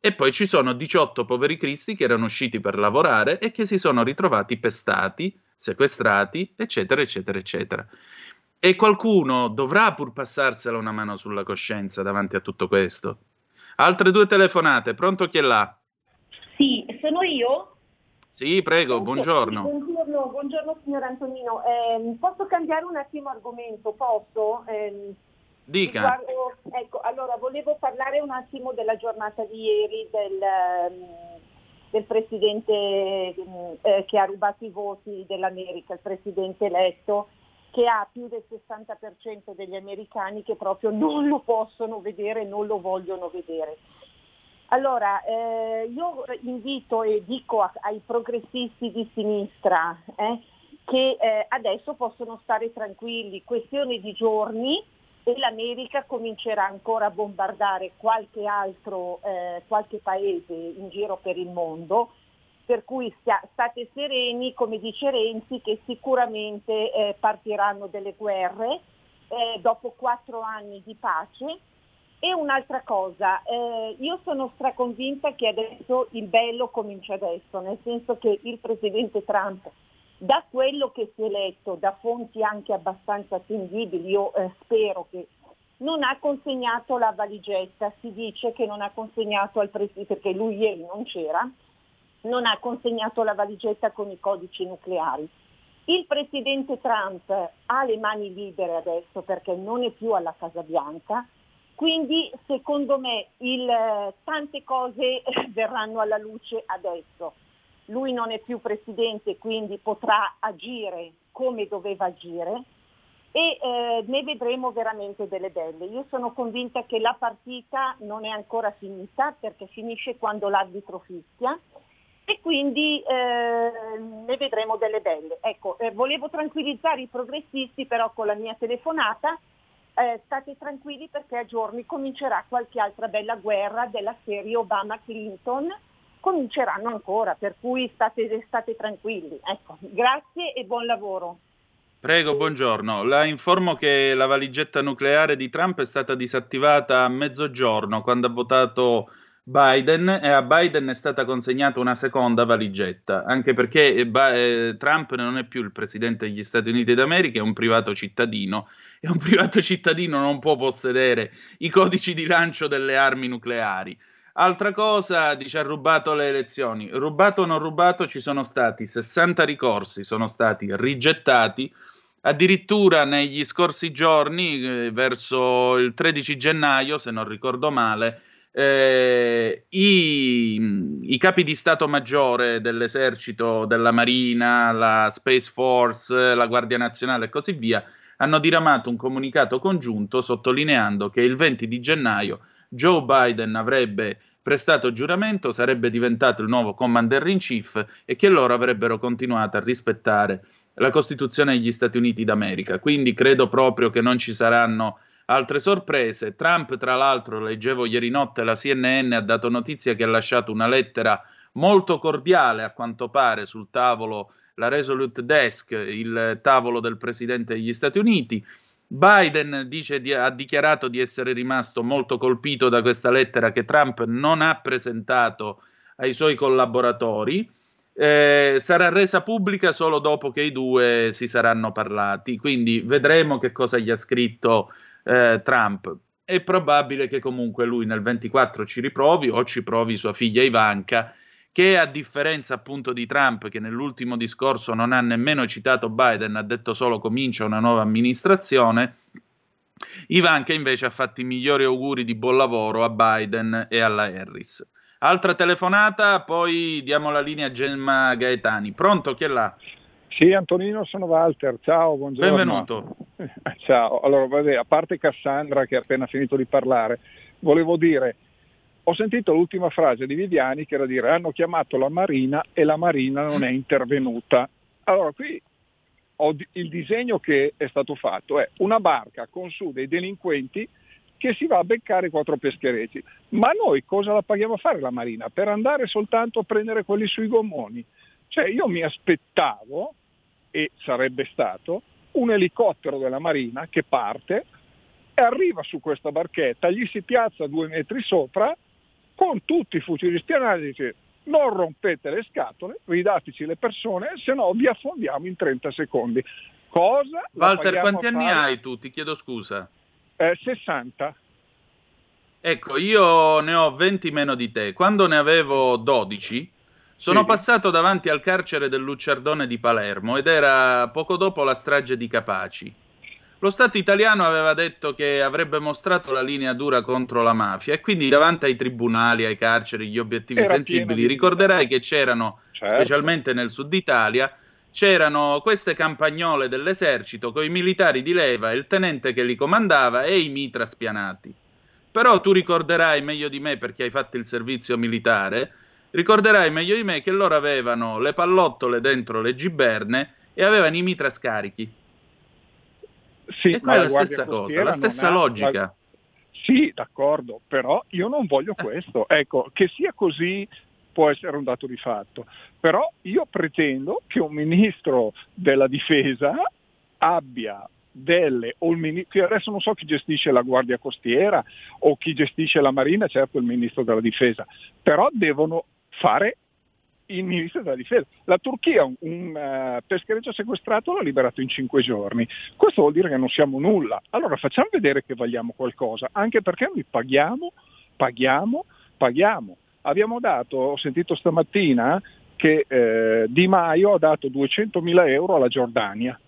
E poi ci sono 18 poveri cristi che erano usciti per lavorare e che si sono ritrovati pestati sequestrati, eccetera, eccetera, eccetera. E qualcuno dovrà pur passarsela una mano sulla coscienza davanti a tutto questo. Altre due telefonate, pronto chi è là? Sì, sono io? Sì, prego, buongiorno. Buongiorno, buongiorno signor Antonino. Eh, posso cambiare un attimo argomento? Posso? Eh, Dica. Riguardo, ecco, allora volevo parlare un attimo della giornata di ieri del... Um, del presidente eh, che ha rubato i voti dell'America, il presidente eletto, che ha più del 60% degli americani che proprio non lo possono vedere, non lo vogliono vedere. Allora, eh, io invito e dico a, ai progressisti di sinistra eh, che eh, adesso possono stare tranquilli, questione di giorni, e l'America comincerà ancora a bombardare qualche altro eh, qualche paese in giro per il mondo, per cui state sereni, come dice Renzi, che sicuramente eh, partiranno delle guerre eh, dopo quattro anni di pace. E un'altra cosa, eh, io sono straconvinta che adesso il bello comincia adesso, nel senso che il presidente Trump da quello che si è letto, da fonti anche abbastanza attendibili, io eh, spero che non ha consegnato la valigetta, si dice che non ha consegnato al presidente, perché lui ieri non c'era, non ha consegnato la valigetta con i codici nucleari. Il presidente Trump ha le mani libere adesso perché non è più alla Casa Bianca, quindi secondo me il, eh, tante cose verranno alla luce adesso lui non è più presidente, quindi potrà agire come doveva agire. e eh, ne vedremo veramente delle belle. Io sono convinta che la partita non è ancora finita perché finisce quando l'arbitro fischia e quindi eh, ne vedremo delle belle. Ecco, eh, volevo tranquillizzare i progressisti però con la mia telefonata, eh, state tranquilli perché a giorni comincerà qualche altra bella guerra della serie Obama-Clinton, cominceranno ancora, per cui state, state tranquilli. Ecco, grazie e buon lavoro. Prego, buongiorno. La informo che la valigetta nucleare di Trump è stata disattivata a mezzogiorno quando ha votato Biden e a Biden è stata consegnata una seconda valigetta, anche perché eh, eh, Trump non è più il presidente degli Stati Uniti d'America, è un privato cittadino e un privato cittadino non può possedere i codici di lancio delle armi nucleari. Altra cosa, dice ha rubato le elezioni. Rubato o non rubato, ci sono stati 60 ricorsi, sono stati rigettati Addirittura negli scorsi giorni, eh, verso il 13 gennaio, se non ricordo male, eh, i, i, capi di Stato Maggiore dell'esercito, della Marina, la Space Force, la Guardia Nazionale e così via hanno diramato un comunicato congiunto sottolineando che il 20 di gennaio Joe Biden avrebbe prestato giuramento, sarebbe diventato il nuovo commander in chief e che loro avrebbero continuato a rispettare la Costituzione degli Stati Uniti d'America. Quindi credo proprio che non ci saranno altre sorprese. Trump, tra l'altro, leggevo ieri notte la CNN ha dato notizia che ha lasciato una lettera molto cordiale, a quanto pare, sul tavolo, la Resolute Desk, il tavolo del Presidente degli Stati Uniti. Biden dice di, ha dichiarato di essere rimasto molto colpito da questa lettera che Trump non ha presentato ai suoi collaboratori eh, sarà resa pubblica solo dopo che i due si saranno parlati, quindi vedremo che cosa gli ha scritto eh, Trump. È probabile che comunque lui nel 24 ci riprovi o ci provi sua figlia Ivanka, che a differenza appunto di Trump, che nell'ultimo discorso non ha nemmeno citato Biden, ha detto solo comincia una nuova amministrazione, Ivanka invece ha fatto i migliori auguri di buon lavoro a Biden e alla Harris. Altra telefonata, poi diamo la linea a Gemma Gaetani. Pronto, chi è là? Sì, Antonino, sono Walter. Ciao, buongiorno. Benvenuto. Ciao. Allora, vabbè, a parte Cassandra che ha appena finito di parlare, volevo dire, ho sentito l'ultima frase di Viviani che era dire hanno chiamato la Marina e la Marina non è intervenuta. Allora, qui il disegno che è stato fatto è una barca con su dei delinquenti che si va a beccare quattro pescherecci. Ma noi cosa la paghiamo a fare la Marina? Per andare soltanto a prendere quelli sui gommoni? Cioè io mi aspettavo, e sarebbe stato, un elicottero della Marina che parte e arriva su questa barchetta, gli si piazza due metri sopra con tutti i e dice non rompete le scatole, ridateci le persone, se no vi affondiamo in 30 secondi. Cosa? Walter, quanti anni hai tu? Ti chiedo scusa. Eh, 60. Ecco, io ne ho 20 meno di te. Quando ne avevo 12, sono sì. passato davanti al carcere del Lucciardone di Palermo ed era poco dopo la strage di Capaci. Lo Stato italiano aveva detto che avrebbe mostrato la linea dura contro la mafia e quindi davanti ai tribunali, ai carceri, gli obiettivi era sensibili, ricorderai che c'erano, certo. specialmente nel sud Italia, c'erano queste campagnole dell'esercito con i militari di leva, il tenente che li comandava e i mitra spianati. Però tu ricorderai meglio di me perché hai fatto il servizio militare, ricorderai meglio di me che loro avevano le pallottole dentro le giberne e avevano i mitra scarichi. Sì, e qua è la stessa cosa, la stessa logica. La... Sì, d'accordo, però io non voglio eh. questo. Ecco, che sia così può essere un dato di fatto, però io pretendo che un ministro della difesa abbia delle, o il ministro, adesso non so chi gestisce la Guardia Costiera o chi gestisce la Marina, certo il ministro della difesa, però devono fare il ministro della difesa. La Turchia un, un uh, peschereccio sequestrato l'ha liberato in cinque giorni. Questo vuol dire che non siamo nulla. Allora facciamo vedere che valiamo qualcosa, anche perché noi paghiamo, paghiamo, paghiamo. Abbiamo dato, ho sentito stamattina che eh, Di Maio ha dato 200.000 euro alla Giordania.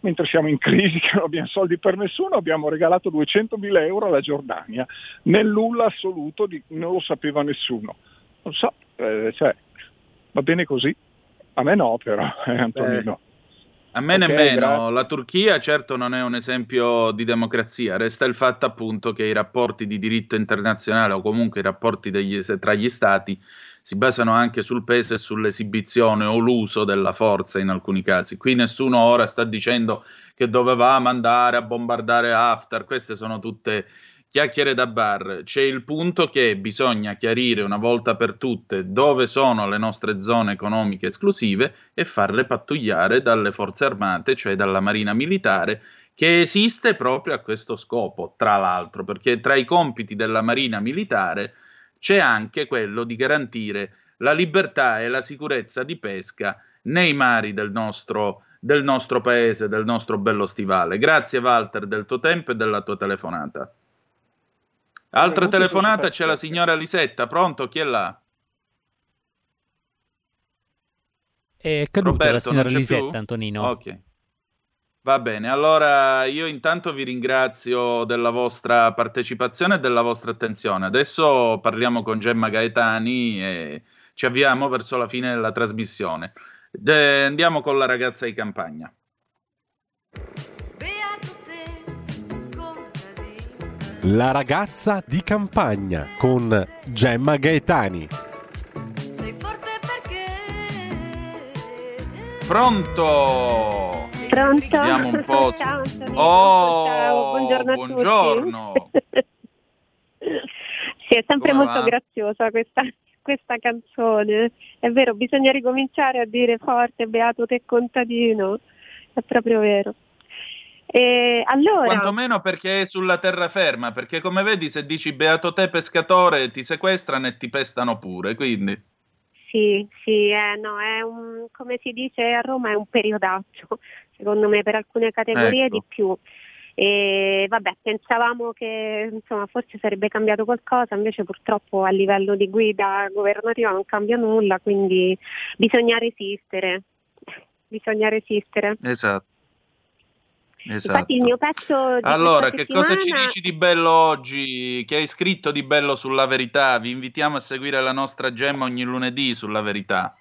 Mentre siamo in crisi, che non abbiamo soldi per nessuno, abbiamo regalato 200.000 euro alla Giordania. Nel nulla assoluto, di, non lo sapeva nessuno. Non so, eh, cioè, va bene così. A me no, però, eh, Antonino. A me okay, nemmeno, grazie. la Turchia certo non è un esempio di democrazia, resta il fatto appunto che i rapporti di diritto internazionale o comunque i rapporti degli, tra gli stati si basano anche sul peso e sull'esibizione o l'uso della forza in alcuni casi. Qui nessuno ora sta dicendo che dovevamo andare a bombardare Haftar, queste sono tutte chiacchiere da bar. C'è il punto che bisogna chiarire una volta per tutte dove sono le nostre zone economiche esclusive e farle pattugliare dalle forze armate, cioè dalla Marina Militare, che esiste proprio a questo scopo, tra l'altro, perché tra i compiti della Marina Militare c'è anche quello di garantire la libertà e la sicurezza di pesca nei mari del nostro, del nostro paese, del nostro bello stivale. Grazie Walter del tuo tempo e della tua telefonata. Altra telefonata c'è la signora Lisetta, pronto? Chi è là? È caduta Roberto, la signora Lisetta, più? Antonino. Ok. Va bene, allora io intanto vi ringrazio della vostra partecipazione e della vostra attenzione. Adesso parliamo con Gemma Gaetani e ci avviamo verso la fine della trasmissione. De- andiamo con la ragazza di campagna. La ragazza di campagna con Gemma Gaetani. Pronto? Pronto? Vediamo un po'. Ciao, oh, Ciao, buongiorno, buongiorno. sì, è sempre Come molto va? graziosa questa, questa canzone. È vero, bisogna ricominciare a dire forte, beato te contadino. È proprio vero. E allora... Quantomeno perché è sulla terraferma, perché come vedi se dici beato te pescatore ti sequestrano e ti pestano pure, quindi... Sì, sì, eh, no, è un, come si dice a Roma è un periodaccio, secondo me per alcune categorie ecco. di più. E vabbè, pensavamo che insomma, forse sarebbe cambiato qualcosa, invece purtroppo a livello di guida governativa non cambia nulla, quindi bisogna resistere. Bisogna resistere. Esatto. Esatto. Infatti il mio pezzo Allora, che settimana... cosa ci dici di bello oggi? Che hai scritto di bello sulla verità? Vi invitiamo a seguire la nostra gemma ogni lunedì sulla verità.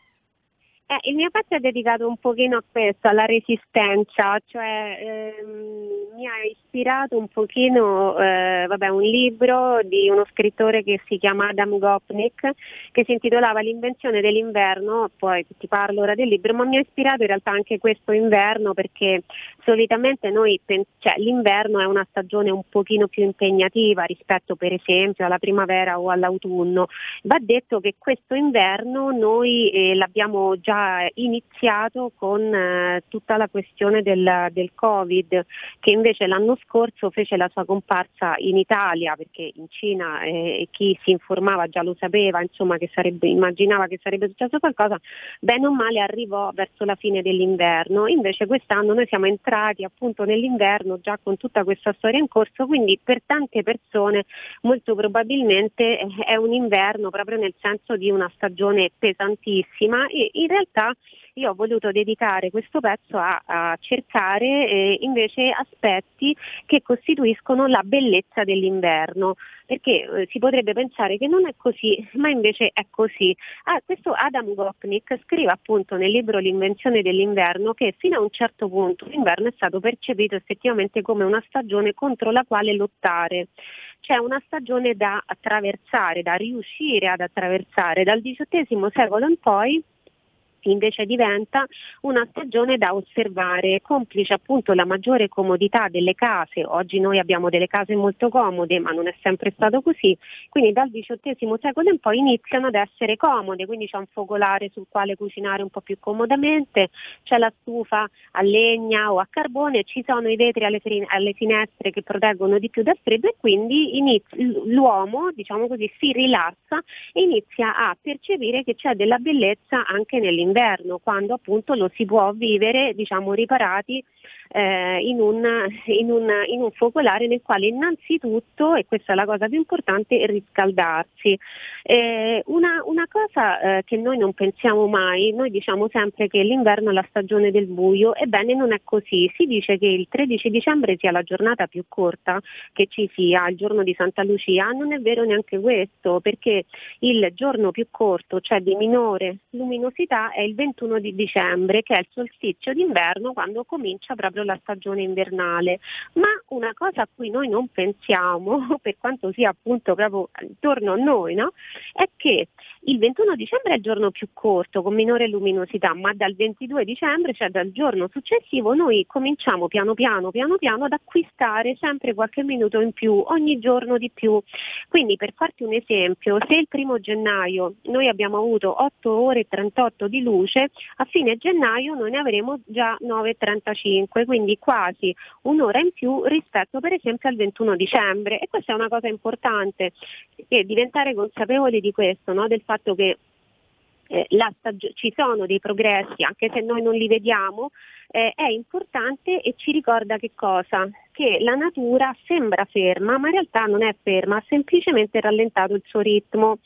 Eh, il mio pezzo è dedicato un pochino a questo, alla resistenza, cioè ehm, mi ha ispirato un pochino eh, vabbè, un libro di uno scrittore che si chiama Adam Gopnik che si intitolava L'invenzione dell'inverno, poi ti parlo ora del libro, ma mi ha ispirato in realtà anche questo inverno perché solitamente noi cioè, l'inverno è una stagione un pochino più impegnativa rispetto per esempio alla primavera o all'autunno. Va detto che questo inverno noi eh, l'abbiamo già iniziato con eh, tutta la questione del, del, Covid, che invece l'anno scorso fece la sua comparsa in Italia, perché in Cina eh, chi si informava già lo sapeva, insomma, che sarebbe, immaginava che sarebbe successo qualcosa, bene o male arrivò verso la fine dell'inverno. Invece quest'anno noi siamo entrati appunto nell'inverno già con tutta questa storia in corso, quindi per tante persone molto probabilmente eh, è un inverno proprio nel senso di una stagione pesantissima e in realtà io ho voluto dedicare questo pezzo a, a cercare eh, invece aspetti che costituiscono la bellezza dell'inverno, perché eh, si potrebbe pensare che non è così, ma invece è così. Ah, questo Adam Gopnik scrive appunto nel libro L'invenzione dell'inverno che fino a un certo punto l'inverno è stato percepito effettivamente come una stagione contro la quale lottare c'è una stagione da attraversare, da riuscire ad attraversare. Dal XVIII secolo in poi invece diventa una stagione da osservare, complice appunto la maggiore comodità delle case. Oggi noi abbiamo delle case molto comode, ma non è sempre stato così. Quindi dal XVIII secolo in poi iniziano ad essere comode, quindi c'è un focolare sul quale cucinare un po' più comodamente, c'è la stufa a legna o a carbone, ci sono i vetri alle, alle finestre che proteggono di più dal freddo e quindi inizia, l'uomo, diciamo così, si rilassa e inizia a percepire che c'è della bellezza anche nell'inverno d'inverno, quando appunto lo si può vivere diciamo, riparati eh, in, un, in, un, in, un, focolare nel quale innanzitutto, e questa è la cosa più importante, riscaldarsi. Eh, una, una, cosa eh, che noi non pensiamo mai, noi diciamo sempre che l'inverno è la stagione del buio, ebbene non è così, si dice che il 13 dicembre sia la giornata più corta che ci sia, il giorno di Santa Lucia, non è vero neanche questo, perché il giorno più corto, cioè di minore luminosità, è il 21 di dicembre, che è il solstizio d'inverno, quando comincia proprio la stagione invernale. Ma una cosa a cui noi non pensiamo, per quanto sia appunto proprio intorno a noi, no? è che il 21 dicembre è il giorno più corto, con minore luminosità, ma dal 22 dicembre, cioè dal giorno successivo, noi cominciamo piano piano, piano piano ad acquistare sempre qualche minuto in più, ogni giorno di più. Quindi per farti un esempio, se il primo gennaio noi abbiamo avuto 8 ore e 38 di luce, a fine gennaio noi ne avremo già 9.35, quindi quasi un'ora in più rispetto per esempio al 21 dicembre. E questa è una cosa importante, e diventare consapevoli di questo, no? del fatto che eh, stagio- ci sono dei progressi, anche se noi non li vediamo, eh, è importante e ci ricorda che cosa? Che la natura sembra ferma, ma in realtà non è ferma, ha semplicemente rallentato il suo ritmo.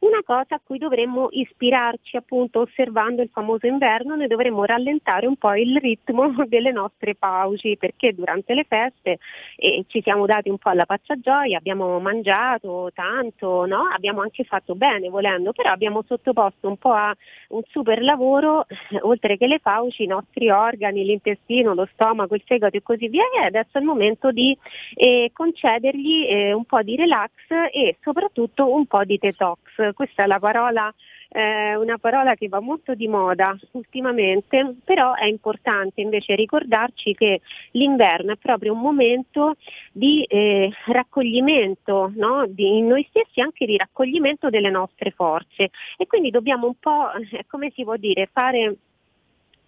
Una cosa a cui dovremmo ispirarci appunto osservando il famoso inverno, noi dovremmo rallentare un po' il ritmo delle nostre pausi perché durante le feste eh, ci siamo dati un po' alla pazza gioia, abbiamo mangiato tanto, no? abbiamo anche fatto bene volendo, però abbiamo sottoposto un po' a un super lavoro, oltre che le fauci, i nostri organi, l'intestino, lo stomaco, il fegato e così via e adesso è il momento di eh, concedergli eh, un po' di relax e soprattutto un po' di detox questa è la parola, eh, una parola che va molto di moda ultimamente, però è importante invece ricordarci che l'inverno è proprio un momento di eh, raccoglimento no? di noi stessi, anche di raccoglimento delle nostre forze e quindi dobbiamo un po', eh, come si può dire, fare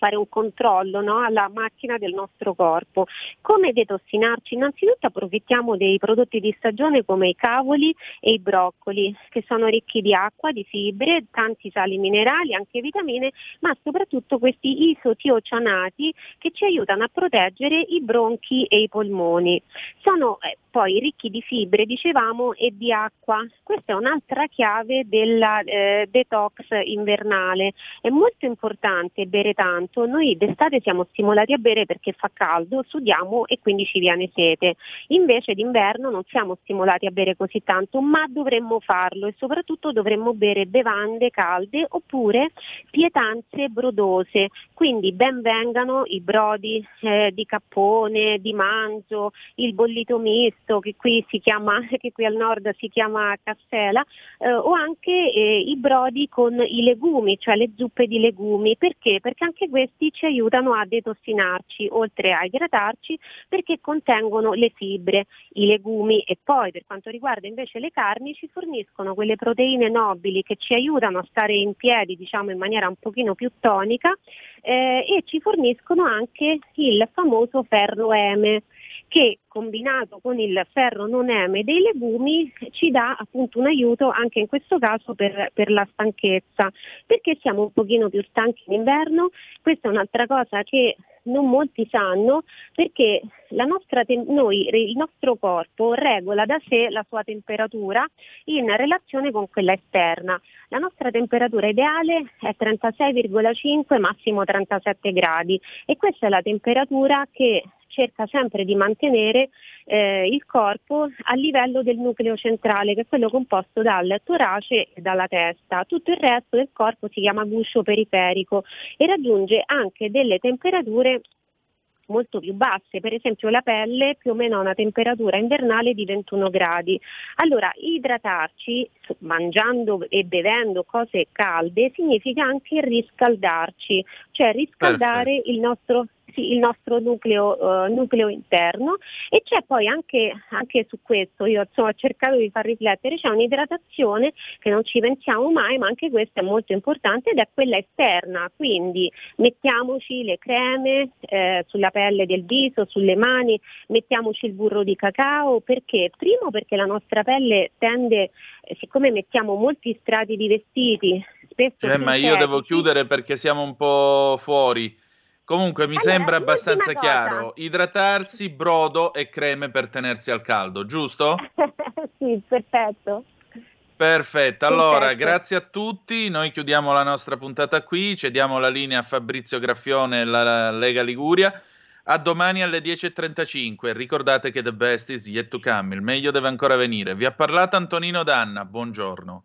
fare un controllo no, alla macchina del nostro corpo. Come detossinarci? Innanzitutto approfittiamo dei prodotti di stagione come i cavoli e i broccoli, che sono ricchi di acqua, di fibre, tanti sali minerali, anche vitamine, ma soprattutto questi isotiocianati che ci aiutano a proteggere i bronchi e i polmoni. Sono eh, poi ricchi di fibre, dicevamo, e di acqua. Questa è un'altra chiave della eh, detox invernale. È molto importante bere tanto. Noi d'estate siamo stimolati a bere perché fa caldo, sudiamo e quindi ci viene sete. Invece d'inverno non siamo stimolati a bere così tanto, ma dovremmo farlo e soprattutto dovremmo bere bevande calde oppure pietanze brodose. Quindi ben vengano i brodi eh, di cappone, di manzo, il bollito misto che qui, si chiama, che qui al nord si chiama castela, eh, o anche eh, i brodi con i legumi, cioè le zuppe di legumi. Perché? Perché anche questi ci aiutano a detossinarci, oltre a idratarci, perché contengono le fibre, i legumi e poi per quanto riguarda invece le carni ci forniscono quelle proteine nobili che ci aiutano a stare in piedi diciamo in maniera un pochino più tonica eh, e ci forniscono anche il famoso ferro M che combinato con il ferro non eme dei legumi ci dà appunto un aiuto anche in questo caso per, per la stanchezza, perché siamo un pochino più stanchi in inverno, questa è un'altra cosa che non molti sanno perché te- noi, il nostro corpo regola da sé la sua temperatura in relazione con quella esterna. La nostra temperatura ideale è 36,5 massimo 37 gradi. E questa è la temperatura che cerca sempre di mantenere eh, il corpo a livello del nucleo centrale, che è quello composto dal torace e dalla testa. Tutto il resto del corpo si chiama guscio periferico e raggiunge anche delle temperature molto più basse, per esempio la pelle più o meno ha una temperatura invernale di 21 gradi. Allora idratarci mangiando e bevendo cose calde significa anche riscaldarci, cioè riscaldare il nostro il nostro nucleo, uh, nucleo, interno e c'è poi anche, anche su questo, io insomma, ho cercato di far riflettere, c'è un'idratazione che non ci pensiamo mai, ma anche questa è molto importante ed è quella esterna, quindi mettiamoci le creme eh, sulla pelle del viso, sulle mani, mettiamoci il burro di cacao, perché? Primo perché la nostra pelle tende, eh, siccome mettiamo molti strati di vestiti, spesso... Cioè, ma io devo chiudere perché siamo un po' fuori. Comunque mi allora, sembra abbastanza chiaro. Idratarsi, brodo e creme per tenersi al caldo, giusto? sì, perfetto. Perfetto, allora perfetto. grazie a tutti, noi chiudiamo la nostra puntata qui, cediamo la linea a Fabrizio Graffione e la Lega Liguria. A domani alle 10.35, ricordate che the best is yet to come, il meglio deve ancora venire. Vi ha parlato Antonino Danna, buongiorno.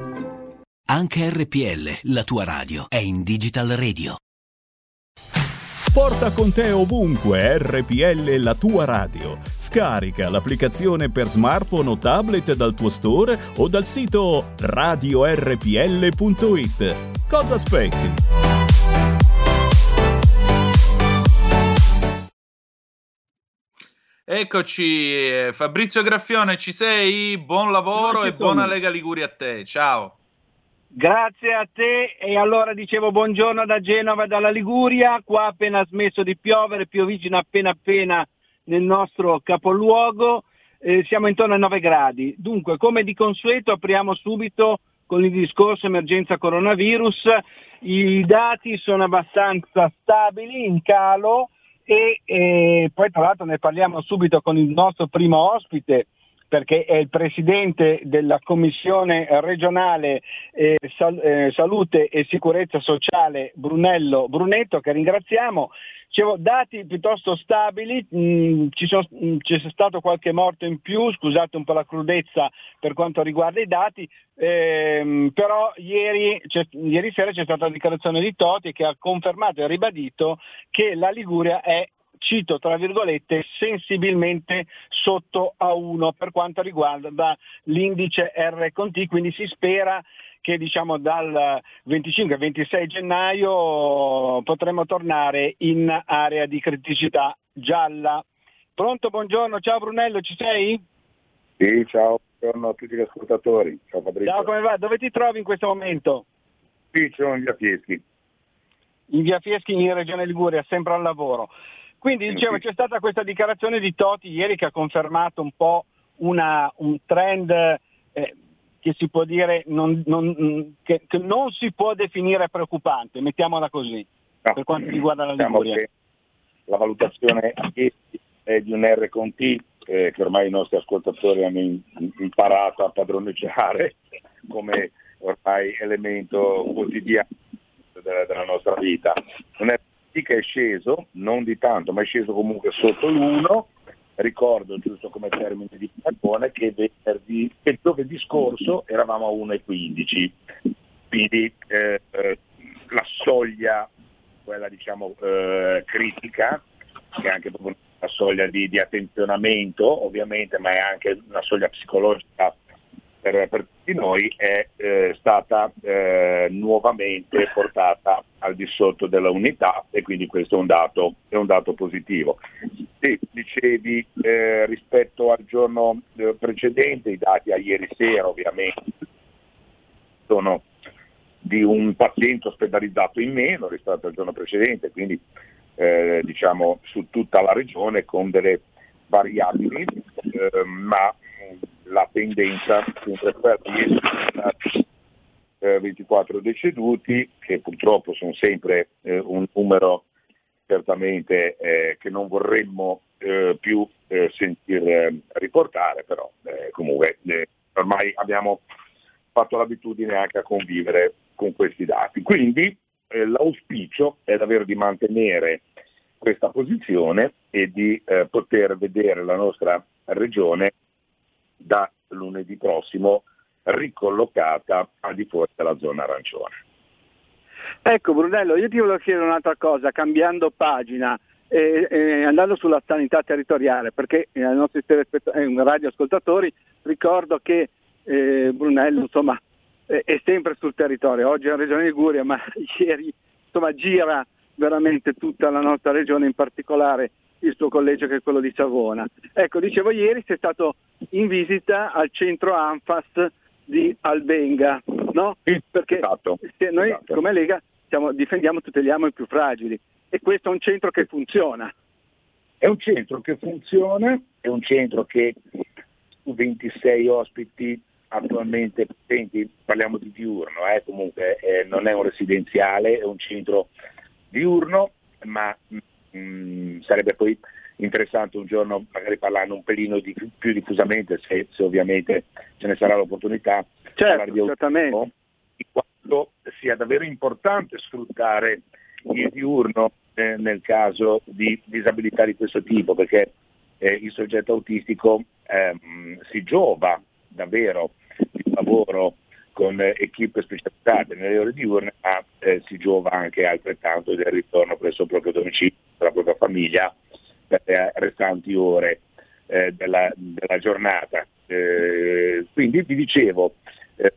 Anche RPL, la tua radio, è in Digital Radio. Porta con te ovunque RPL la tua radio. Scarica l'applicazione per smartphone o tablet dal tuo store o dal sito radiorpl.it. Cosa aspetti? Eccoci, eh, Fabrizio Graffione, ci sei? Buon lavoro e buona Lega Liguria a te. Ciao. Grazie a te. E allora dicevo buongiorno da Genova e dalla Liguria, qua appena smesso di piovere, piovigina appena appena nel nostro capoluogo, eh, siamo intorno ai 9 gradi. Dunque, come di consueto apriamo subito con il discorso emergenza coronavirus, i dati sono abbastanza stabili, in calo. E eh, poi tra l'altro ne parliamo subito con il nostro primo ospite, perché è il presidente della Commissione regionale eh, sal- eh, Salute e Sicurezza Sociale Brunello Brunetto, che ringraziamo. Dicevo, dati piuttosto stabili, mh, ci sono, mh, c'è stato qualche morto in più, scusate un po' la crudezza per quanto riguarda i dati, ehm, però ieri, ieri sera c'è stata la dichiarazione di Toti che ha confermato e ribadito che la Liguria è cito tra virgolette, sensibilmente sotto a 1 per quanto riguarda l'indice R con T, quindi si spera che diciamo dal 25 al 26 gennaio potremo tornare in area di criticità gialla. Pronto, buongiorno, ciao Brunello, ci sei? Sì, ciao, buongiorno a tutti gli ascoltatori. Ciao Fabrizio. Ciao, come va? Dove ti trovi in questo momento? Qui sono in via Fieschi. In via Fieschi in Regione Liguria, sempre al lavoro. Quindi dicevo, c'è stata questa dichiarazione di Toti ieri che ha confermato un po' una, un trend eh, che si può dire non, non, che, che, non si può definire preoccupante, mettiamola così, no, per quanto riguarda la diciamo Liguria. La valutazione è di un R con T eh, che ormai i nostri ascoltatori hanno in, imparato a padroneggiare come ormai elemento quotidiano della, della nostra vita. Un R sì che è sceso, non di tanto, ma è sceso comunque sotto l'1. Ricordo, giusto come termine di paragone, che venerdì, che giovedì scorso eravamo a 1,15. Quindi eh, eh, la soglia, quella diciamo eh, critica, che è anche proprio una soglia di, di attenzionamento ovviamente, ma è anche una soglia psicologica per, per tutti noi è eh, stata eh, nuovamente portata al di sotto della unità e quindi questo è un dato, è un dato positivo. Sì, dicevi eh, rispetto al giorno eh, precedente, i dati a ieri sera ovviamente sono di un paziente ospedalizzato in meno rispetto al giorno precedente, quindi eh, diciamo su tutta la regione con delle variabili, eh, ma la tendenza sempre eh, 24 deceduti, che purtroppo sono sempre eh, un numero certamente eh, che non vorremmo eh, più eh, sentir eh, riportare, però comunque ormai abbiamo fatto l'abitudine anche a convivere con questi dati. Quindi l'auspicio è davvero di mantenere questa posizione e di poter vedere la nostra regione da lunedì prossimo ricollocata al di fuori della zona arancione. Ecco Brunello, io ti volevo chiedere un'altra cosa, cambiando pagina, eh, eh, andando sulla sanità territoriale, perché ai nostri eh, radioascoltatori ricordo che eh, Brunello insomma, è sempre sul territorio, oggi è in Regione Liguria, ma ieri insomma, gira veramente tutta la nostra regione, in particolare il suo collegio che è quello di Savona. Ecco, dicevo ieri sei stato in visita al centro ANFAS di Albenga, no? Perché esatto, noi esatto. come Lega siamo, difendiamo e tuteliamo i più fragili e questo è un centro che funziona. È un centro che funziona, è un centro che su 26 ospiti attualmente presenti, parliamo di diurno, eh, comunque eh, non è un residenziale, è un centro diurno, ma mh, mm, sarebbe poi interessante un giorno magari parlarne un pelino di, più diffusamente, se, se, ovviamente ce ne sarà l'opportunità, certo, di autismo, di quanto sia davvero importante sfruttare il diurno eh, nel caso di disabilità di questo tipo, perché eh, il soggetto autistico ehm, si giova davvero di lavoro con eh, equip specializzate nelle ore diurne, ma eh, si giova anche altrettanto del ritorno presso il proprio domicilio, la propria famiglia, per le restanti ore eh, della, della, giornata. Eh, quindi vi dicevo,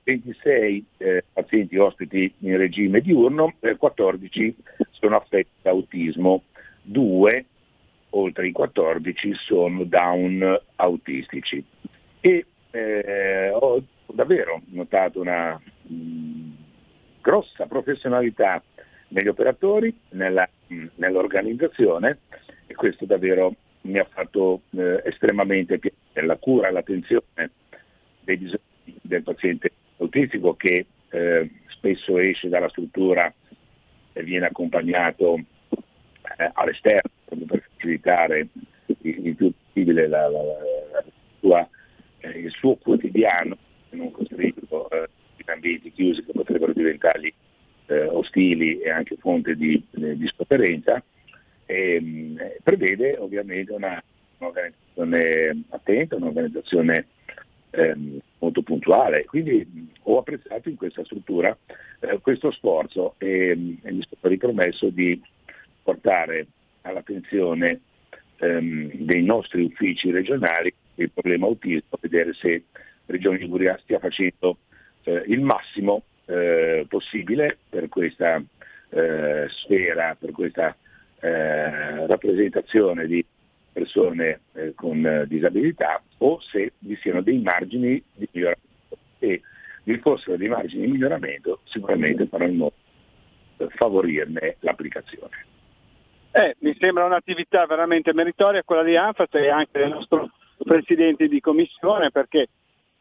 26 eh, pazienti ospiti in regime diurno, 14 sono affetti da autismo, 2 oltre i 14 sono down autistici. E eh, davvero notato una mh, grossa professionalità negli operatori, nella, mh, nell'organizzazione e questo davvero mi ha fatto eh, estremamente piacere. La cura e l'attenzione dei bisogni del paziente autistico che eh, spesso esce dalla struttura e viene accompagnato eh, all'esterno per facilitare il, il più possibile la, la, la sua, eh, il suo quotidiano, non costretto eh, in ambienti chiusi che potrebbero diventargli eh, ostili e anche fonte di, di sofferenza, ehm, prevede ovviamente una, un'organizzazione attenta, un'organizzazione ehm, molto puntuale. Quindi ho apprezzato in questa struttura eh, questo sforzo e, e, mi sono ripromesso di portare all'attenzione ehm, dei nostri uffici regionali il problema autismo, vedere se Regione Liguria stia facendo eh, il massimo eh, possibile per questa eh, sfera, per questa eh, rappresentazione di persone eh, con disabilità o se vi siano dei margini di miglioramento. E vi fossero dei margini di miglioramento sicuramente farò in modo di favorirne l'applicazione. Eh, mi sembra un'attività veramente meritoria quella di ANFAS e anche del nostro Presidente di Commissione perché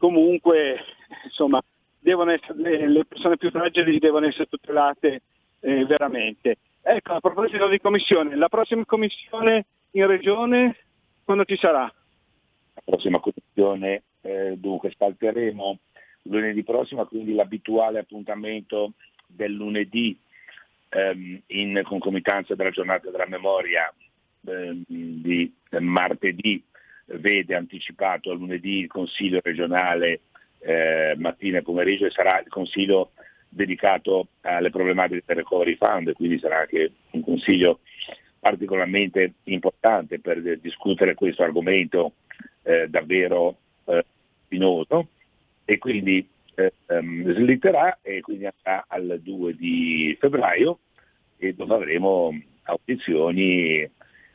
comunque insomma, essere, le persone più fragili devono essere tutelate eh, veramente. Ecco, a proposito di commissione, la prossima commissione in regione quando ci sarà? La prossima commissione eh, dunque salteremo lunedì prossimo, quindi l'abituale appuntamento del lunedì ehm, in concomitanza della giornata della memoria ehm, di martedì vede anticipato a lunedì il Consiglio regionale eh, mattina e pomeriggio e sarà il Consiglio dedicato alle problematiche del Recovery Fund, quindi sarà anche un Consiglio particolarmente importante per discutere questo argomento eh, davvero eh, spinoso. E quindi eh, um, slitterà e quindi andrà al 2 di febbraio e dove avremo audizioni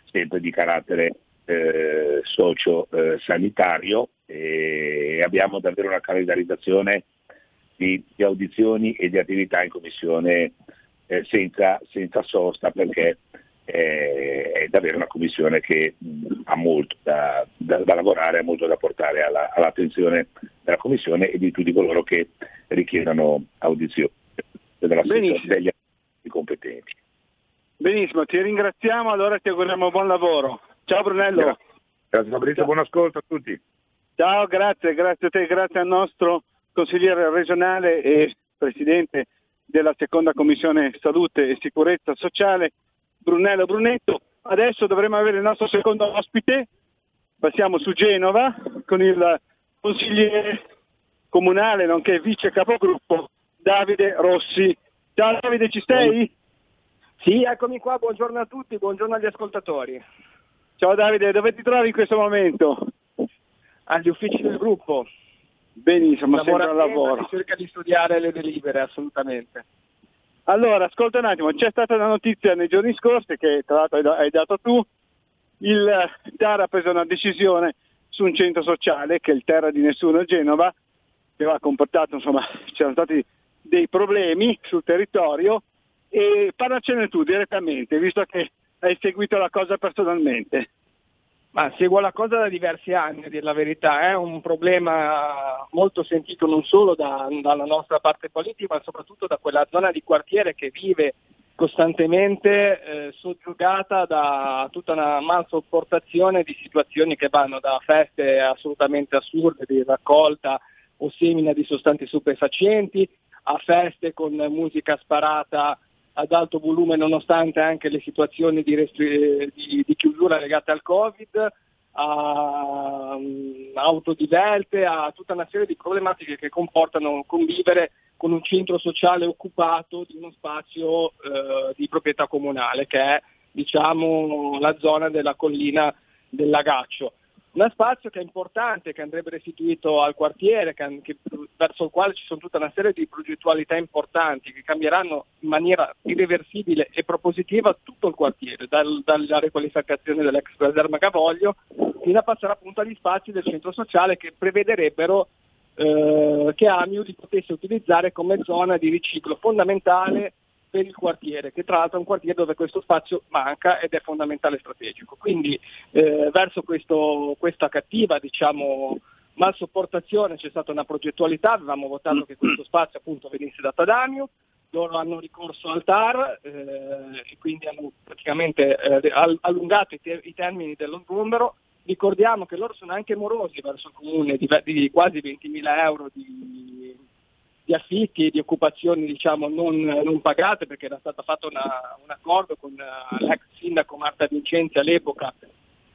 sempre di carattere eh, socio-sanitario e abbiamo davvero una calendarizzazione di, di, audizioni e di attività in commissione eh, senza, senza, sosta perché eh, è davvero una commissione che mh, ha molto da, da, da, lavorare, ha molto da portare alla, all'attenzione della commissione e di tutti coloro che richiedono audizioni degli competenti. Benissimo, ti ringraziamo, allora ti auguriamo buon lavoro. Ciao Brunello. Grazie, grazie Fabrizio, buon ascolto a tutti. Ciao, grazie, grazie a te, grazie al nostro consigliere regionale e presidente della seconda commissione salute e sicurezza sociale, Brunello Brunetto. Adesso dovremo avere il nostro secondo ospite, passiamo su Genova con il consigliere comunale nonché vice capogruppo Davide Rossi. Ciao Davide, ci sei? Sì, eccomi qua, buongiorno a tutti, buongiorno agli ascoltatori. Ciao Davide, dove ti trovi in questo momento? Agli uffici del gruppo. Benissimo, sempre al lavoro. Cerca di studiare le delibere, assolutamente. Allora, ascolta un attimo, c'è stata una notizia nei giorni scorsi che tra l'altro hai dato tu, il TAR ha preso una decisione su un centro sociale che è il Terra di Nessuno a Genova, che aveva comportato, insomma, c'erano stati dei problemi sul territorio E parlacene tu direttamente, visto che hai seguito la cosa personalmente. Ma seguo la cosa da diversi anni, a dire la verità, è un problema molto sentito non solo da, dalla nostra parte politica, ma soprattutto da quella zona di quartiere che vive costantemente eh, soggiogata da tutta una malsopportazione di situazioni che vanno da feste assolutamente assurde di raccolta o semina di sostanze stupefacenti a feste con musica sparata ad alto volume nonostante anche le situazioni di, restri- di, di chiusura legate al Covid, a um, auto divelte, a tutta una serie di problematiche che comportano convivere con un centro sociale occupato di uno spazio eh, di proprietà comunale che è diciamo, la zona della collina del Lagaccio. Uno spazio che è importante, che andrebbe restituito al quartiere, che, che, verso il quale ci sono tutta una serie di progettualità importanti che cambieranno in maniera irreversibile e propositiva tutto il quartiere, dal, dalla riqualificazione dell'ex caserma Gavoglio fino a passare appunto agli spazi del centro sociale che prevederebbero eh, che Amiu li potesse utilizzare come zona di riciclo fondamentale per il quartiere, che tra l'altro è un quartiere dove questo spazio manca ed è fondamentale strategico. Quindi eh, verso questo, questa cattiva diciamo, malsopportazione c'è stata una progettualità, avevamo votato che questo spazio appunto venisse dato ad Amio, loro hanno ricorso al TAR eh, e quindi hanno praticamente eh, allungato i, te- i termini dello sgombero. Ricordiamo che loro sono anche morosi verso il comune di, di quasi 20.000 euro di, di affitti e di occupazioni diciamo, non, non, pagate perché era stato fatto una, un accordo con uh, l'ex sindaco Marta Vincenzi all'epoca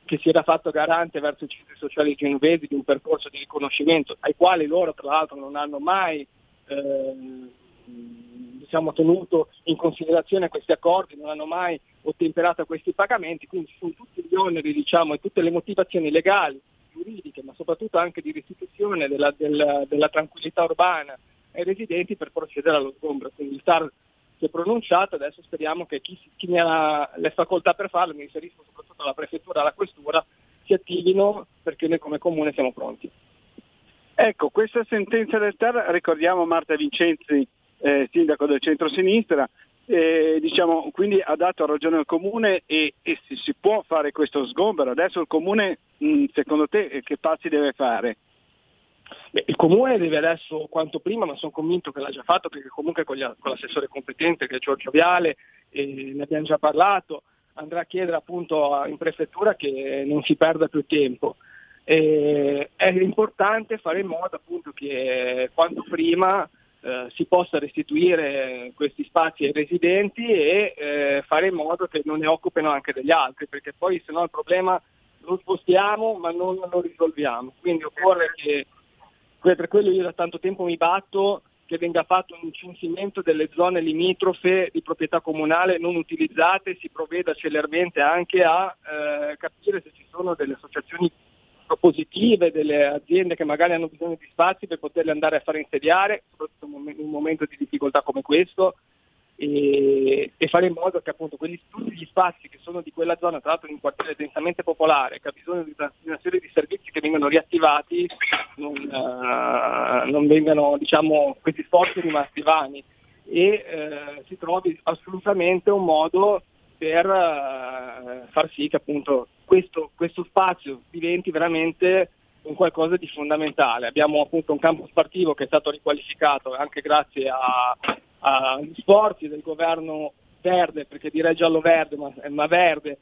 che si era fatto garante verso i centri sociali genovesi di un percorso di riconoscimento ai quali loro tra l'altro non hanno mai eh, diciamo, tenuto in considerazione questi accordi, non hanno mai ottemperato questi pagamenti, quindi sono tutti gli oneri diciamo, e tutte le motivazioni legali, giuridiche, ma soprattutto anche di restituzione della, della, della tranquillità urbana ai residenti per procedere allo sgombro. Quindi il TAR si è pronunciato, adesso speriamo che chi, chi ne ha le facoltà per farlo, mi riferisco soprattutto alla prefettura e alla questura, si attivino perché noi come comune siamo pronti. Ecco, questa sentenza del TAR, ricordiamo Marta Vincenzi, eh, sindaco del centro-sinistra, eh, diciamo, quindi ha dato ragione al comune e, e si, si, può fare questo sgombero. Adesso il comune, mh, secondo te, che passi deve fare? Il comune deve adesso quanto prima, ma sono convinto che l'ha già fatto perché comunque con, gli, con l'assessore competente che è Giorgio Viale, eh, ne abbiamo già parlato, andrà a chiedere appunto in prefettura che non si perda più tempo. Eh, è importante fare in modo appunto che quanto prima eh, si possa restituire questi spazi ai residenti e eh, fare in modo che non ne occupino anche degli altri, perché poi se no il problema lo spostiamo ma non lo risolviamo. Quindi occorre che per quello io da tanto tempo mi batto che venga fatto un censimento delle zone limitrofe di proprietà comunale non utilizzate e si provveda celermente anche a eh, capire se ci sono delle associazioni propositive, delle aziende che magari hanno bisogno di spazi per poterle andare a fare insediare, soprattutto in un momento di difficoltà come questo, e, e, fare in modo che appunto quelli, tutti gli spazi che sono di quella zona, tra l'altro in un quartiere densamente popolare, che ha bisogno di una serie di servizi che vengano riattivati, non, uh, non vengano diciamo, questi sforzi rimasti vani e uh, si trovi assolutamente un modo per uh, far sì che appunto questo, questo spazio diventi veramente un qualcosa di fondamentale. Abbiamo appunto un campo sportivo che è stato riqualificato anche grazie a, agli sforzi del governo verde, perché direi giallo-verde, ma, ma verde,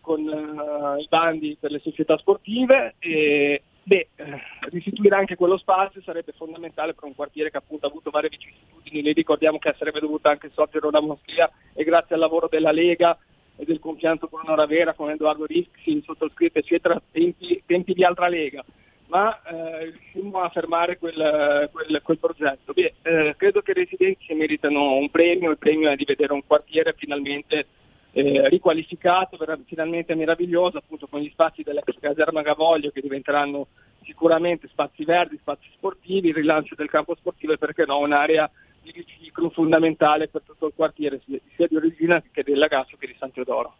con uh, i bandi per le società sportive e beh, eh, restituire anche quello spazio sarebbe fondamentale per un quartiere che appunto ha avuto varie vicissitudini, noi ricordiamo che sarebbe dovuta anche sorgere una moschea e grazie al lavoro della Lega e del compianto Bruno Ravera con Edoardo Rischi, sottoscritto eccetera, tempi, tempi di altra Lega ma eh, riuscimmo a fermare quel, quel, quel progetto. Beh, eh, credo che i residenti meritano un premio, il premio è di vedere un quartiere finalmente eh, riqualificato, finalmente meraviglioso, appunto con gli spazi dell'ex caserma Gavoglio che diventeranno sicuramente spazi verdi, spazi sportivi, il rilancio del campo sportivo e perché no un'area di riciclo fondamentale per tutto il quartiere, sia di origine che del Lagaccio che di San Teodoro.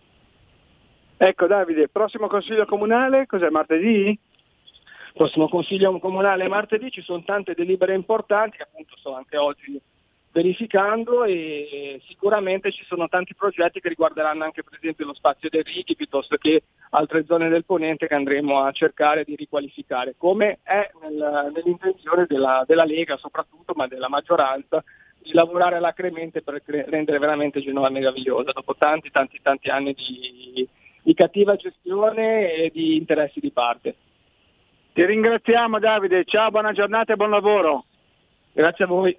Ecco Davide, prossimo consiglio comunale, cos'è martedì? Prossimo consiglio comunale martedì ci sono tante delibere importanti che appunto sono anche oggi verificando e sicuramente ci sono tanti progetti che riguarderanno anche per esempio lo spazio dei Righi piuttosto che altre zone del ponente che andremo a cercare di riqualificare, come è nel, nell'intenzione della, della, Lega soprattutto, ma della maggioranza, di lavorare alacremente per rendere veramente Genova meravigliosa dopo tanti tanti tanti anni di, di cattiva gestione e di interessi di parte. Ti ringraziamo Davide, ciao, buona giornata e buon lavoro. Grazie a voi.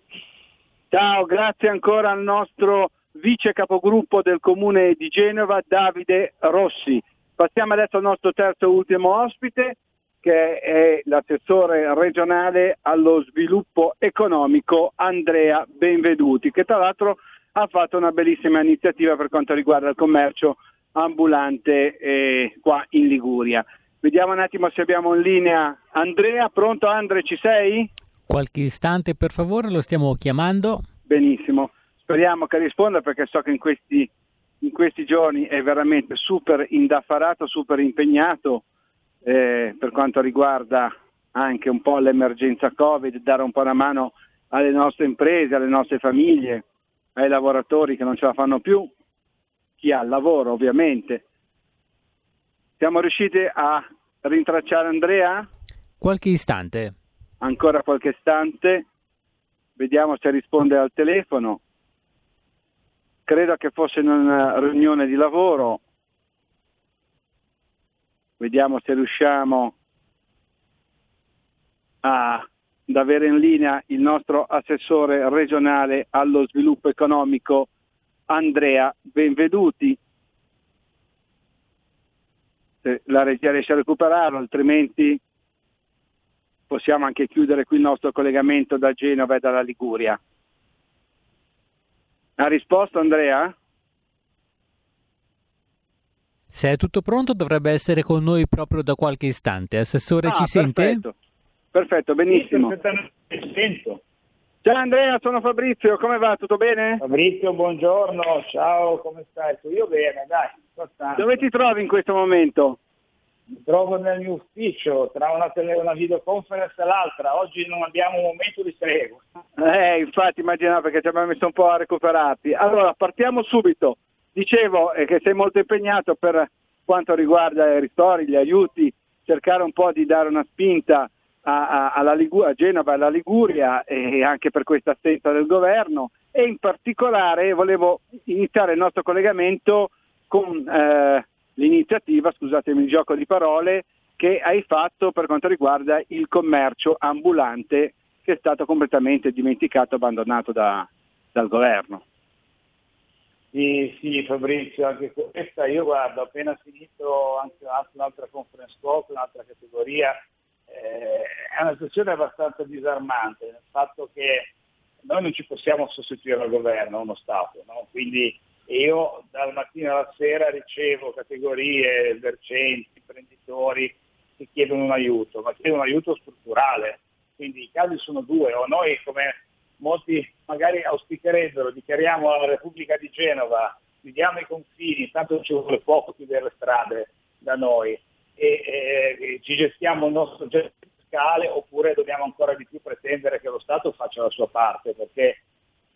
Ciao, grazie ancora al nostro vice capogruppo del comune di Genova, Davide Rossi. Passiamo adesso al nostro terzo e ultimo ospite, che è l'assessore regionale allo sviluppo economico Andrea Benveduti, che tra l'altro ha fatto una bellissima iniziativa per quanto riguarda il commercio ambulante eh, qua in Liguria. Vediamo un attimo se abbiamo in linea Andrea. Pronto Andre, ci sei? Qualche istante per favore, lo stiamo chiamando. Benissimo, speriamo che risponda perché so che in questi, in questi giorni è veramente super indaffarato, super impegnato eh, per quanto riguarda anche un po' l'emergenza Covid, dare un po' una mano alle nostre imprese, alle nostre famiglie, ai lavoratori che non ce la fanno più, chi ha il lavoro ovviamente. Siamo riusciti a rintracciare Andrea? Qualche istante ancora qualche istante, vediamo se risponde al telefono. Credo che fosse in una riunione di lavoro. Vediamo se riusciamo a, ad avere in linea il nostro assessore regionale allo sviluppo economico Andrea Benveduti. Se la regia riesce a recuperarlo, altrimenti possiamo anche chiudere qui il nostro collegamento da Genova e dalla Liguria. Ha risposto Andrea? Se è tutto pronto dovrebbe essere con noi proprio da qualche istante. Assessore, ah, ci perfetto. sente? Perfetto, benissimo. Sento. Ciao Andrea, sono Fabrizio, come va? Tutto bene? Fabrizio, buongiorno, ciao, come stai? Io bene, dai. Dove ti trovi in questo momento? mi trovo nel mio ufficio tra una, tele, una videoconference e l'altra, oggi non abbiamo un momento di tregua. Eh, infatti immaginavo perché ci abbiamo messo un po' a recuperarti. Allora, partiamo subito. Dicevo eh, che sei molto impegnato per quanto riguarda i ristori, gli aiuti, cercare un po' di dare una spinta a, a, Ligu- a Genova e alla Liguria e anche per questa assenza del governo e in particolare volevo iniziare il nostro collegamento con eh, l'iniziativa, scusatemi il gioco di parole, che hai fatto per quanto riguarda il commercio ambulante che è stato completamente dimenticato, abbandonato da, dal governo. Sì, sì, Fabrizio, anche questa, io guardo, ho appena finito anche un'altra conference call, un'altra categoria, eh, è una situazione abbastanza disarmante, nel fatto che noi non ci possiamo sostituire al governo, uno Stato, no? quindi io dal mattino alla sera ricevo categorie, esercenti, imprenditori che chiedono un aiuto, ma chiedono un aiuto strutturale. Quindi i casi sono due, o noi come molti magari auspicherebbero, dichiariamo alla Repubblica di Genova, chiudiamo i confini, tanto ci vuole poco chiudere le strade da noi e, e ci gestiamo il nostro gesto fiscale oppure dobbiamo ancora di più pretendere che lo Stato faccia la sua parte perché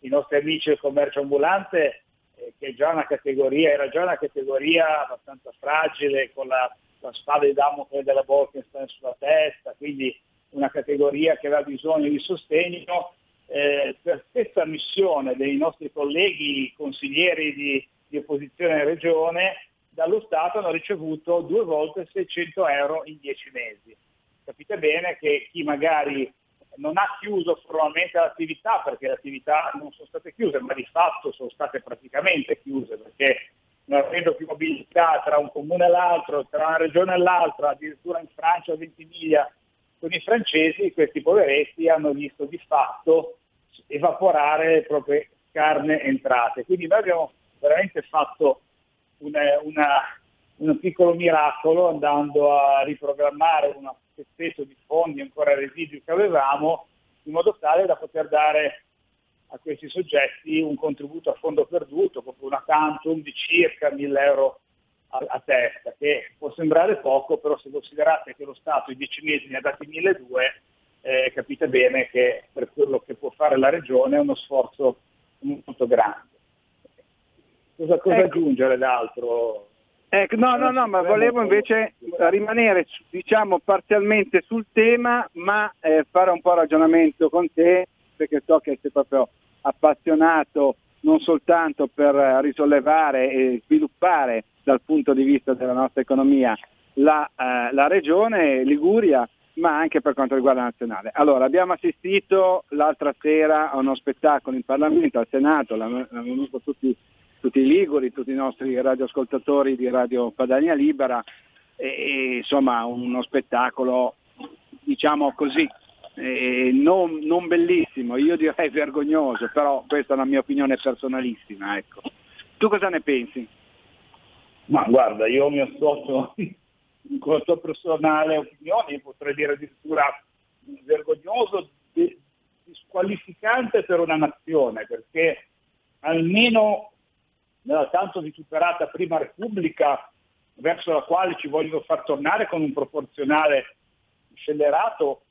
i nostri amici del commercio ambulante eh, che era già una categoria abbastanza fragile con la, la spada di Damocle della Bolkenstein sulla testa, quindi una categoria che aveva bisogno di sostegno. Eh, per stessa missione dei nostri colleghi consiglieri di, di opposizione in regione, dallo Stato hanno ricevuto due volte 600 euro in dieci mesi. Capite bene che chi magari non ha chiuso formalmente l'attività perché le attività non sono state chiuse, ma di fatto sono state praticamente chiuse perché non avendo più mobilità tra un comune e l'altro, tra una regione e l'altra, addirittura in Francia o Ventimiglia con i francesi, questi poveretti hanno visto di fatto evaporare le proprie carne entrate. Quindi noi abbiamo veramente fatto una, una, un piccolo miracolo andando a riprogrammare una spezzetto di fondi ancora residui che avevamo, in modo tale da poter dare a questi soggetti un contributo a fondo perduto, proprio una cantum di circa 1000 euro a, a, testa, che può sembrare poco, però se considerate che lo Stato in 10 mesi ne ha dati 1200, eh, capite bene che per quello che può fare la Regione è uno sforzo molto grande. Cosa, cosa ecco. aggiungere d'altro? Ecco, no, no, no, ma volevo invece rimanere diciamo parzialmente sul tema, ma eh, fare un po' ragionamento con te, perché so che sei proprio appassionato non soltanto per risollevare e sviluppare dal punto di vista della nostra economia la, eh, la regione Liguria, ma anche per quanto riguarda la nazionale. Allora, abbiamo assistito l'altra sera a uno spettacolo in Parlamento, al Senato, l'hanno venuto tutti tutti i liguri, tutti i nostri radioascoltatori di Radio Padania Libera, e, e, insomma uno spettacolo diciamo così eh, non, non, bellissimo, io direi vergognoso, però questa è la mia opinione personalissima. Ecco. Tu cosa ne pensi? Ma guarda, io mi associo con la tua personale opinione, potrei dire addirittura vergognoso, disqualificante per una nazione, perché almeno nella tanto vituperata prima Repubblica verso la quale ci vogliono far tornare con un proporzionale scellerato,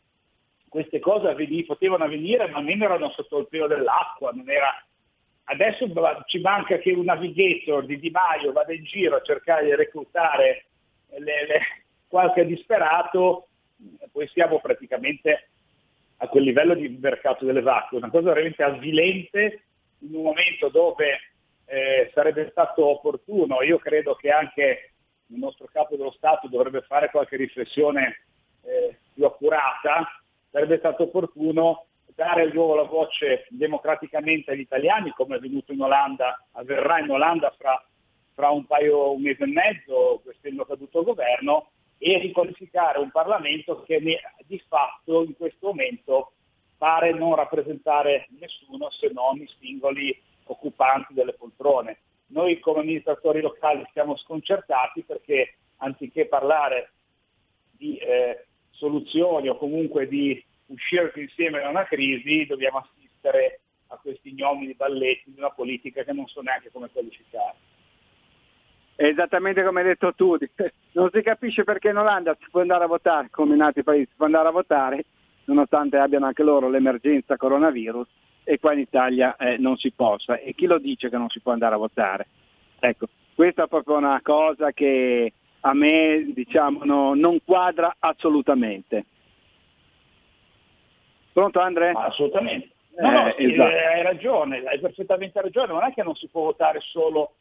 queste cose avveni, potevano avvenire ma almeno erano sotto il pelo dell'acqua, era... adesso ci manca che un navigator di Di Maio vada in giro a cercare di reclutare le, le, qualche disperato, poi siamo praticamente a quel livello di mercato delle vacche, una cosa veramente avvilente in un momento dove eh, sarebbe stato opportuno, io credo che anche il nostro capo dello Stato dovrebbe fare qualche riflessione eh, più accurata, sarebbe stato opportuno dare il nuovo la voce democraticamente agli italiani, come è avvenuto in Olanda, avverrà in Olanda fra, fra un paio, un mese e mezzo, essendo caduto il governo, e riqualificare un Parlamento che ne, di fatto in questo momento pare non rappresentare nessuno se non i singoli occupanti delle poltrone. Noi come amministratori locali siamo sconcertati perché anziché parlare di eh, soluzioni o comunque di uscire insieme da una crisi, dobbiamo assistere a questi ignomini balletti di una politica che non so neanche come qualificare. Esattamente come hai detto tu, non si capisce perché in Olanda si può andare a votare, come in altri paesi si può andare a votare, nonostante abbiano anche loro l'emergenza coronavirus, e qua in Italia eh, non si possa. E chi lo dice che non si può andare a votare? Ecco, questa è proprio una cosa che a me diciamo, no, non quadra assolutamente. Pronto Andre? Assolutamente. No, no, eh, sì, esatto. hai ragione, hai perfettamente ragione, non è che non si può votare solo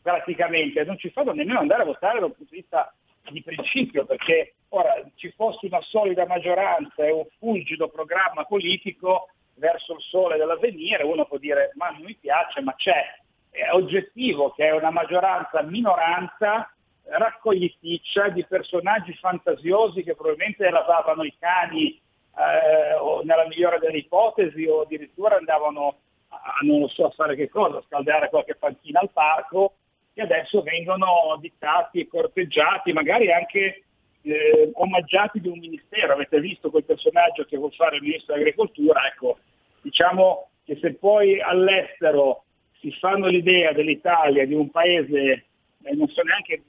praticamente, non ci fanno nemmeno andare a votare dal punto di vista di principio, perché ora ci fosse una solida maggioranza e un fulgido programma politico, verso il sole dell'avvenire, uno può dire ma non mi piace, ma c'è, è oggettivo che è una maggioranza minoranza raccogliticcia di personaggi fantasiosi che probabilmente lavavano i cani eh, o nella migliore delle ipotesi o addirittura andavano a, non lo so a fare che cosa, a scaldare qualche panchina al parco e adesso vengono dittati e corteggiati, magari anche eh, omaggiati di un ministero. Avete visto quel personaggio che vuol fare il ministro dell'agricoltura? Ecco, diciamo che se poi all'estero si fanno l'idea dell'Italia, di un paese, eh, non so neanche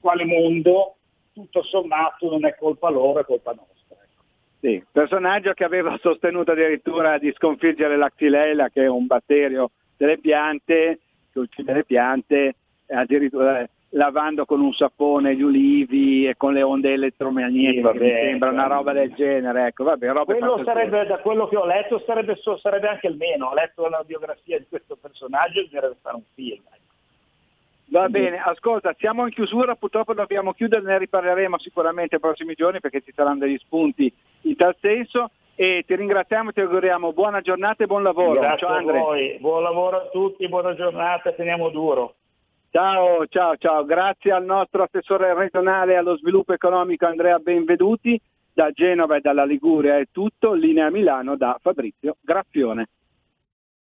quale mondo, tutto sommato non è colpa loro, è colpa nostra. Ecco. Sì, personaggio che aveva sostenuto addirittura di sconfiggere la xylella, che è un batterio delle piante, che uccide le piante, addirittura lavando con un sapone gli ulivi e con le onde elettromagnetiche, sì, mi sembra una roba del genere. Ecco, vabbè, quello sarebbe, da quello che ho letto, sarebbe, sarebbe, anche il meno. Ho letto la biografia di questo personaggio e bisognerebbe fare un film. Ecco. Va bene, ascolta, siamo in chiusura, purtroppo dobbiamo chiudere, ne riparleremo sicuramente nei prossimi giorni perché ci saranno degli spunti in tal senso e ti ringraziamo e ti auguriamo buona giornata e buon lavoro. Grazie Ciao, a voi, buon lavoro a tutti, buona giornata, teniamo duro. Ciao, ciao, ciao. Grazie al nostro assessore regionale allo sviluppo economico Andrea Benveduti. Da Genova e dalla Liguria è tutto. Linea Milano da Fabrizio Graffione.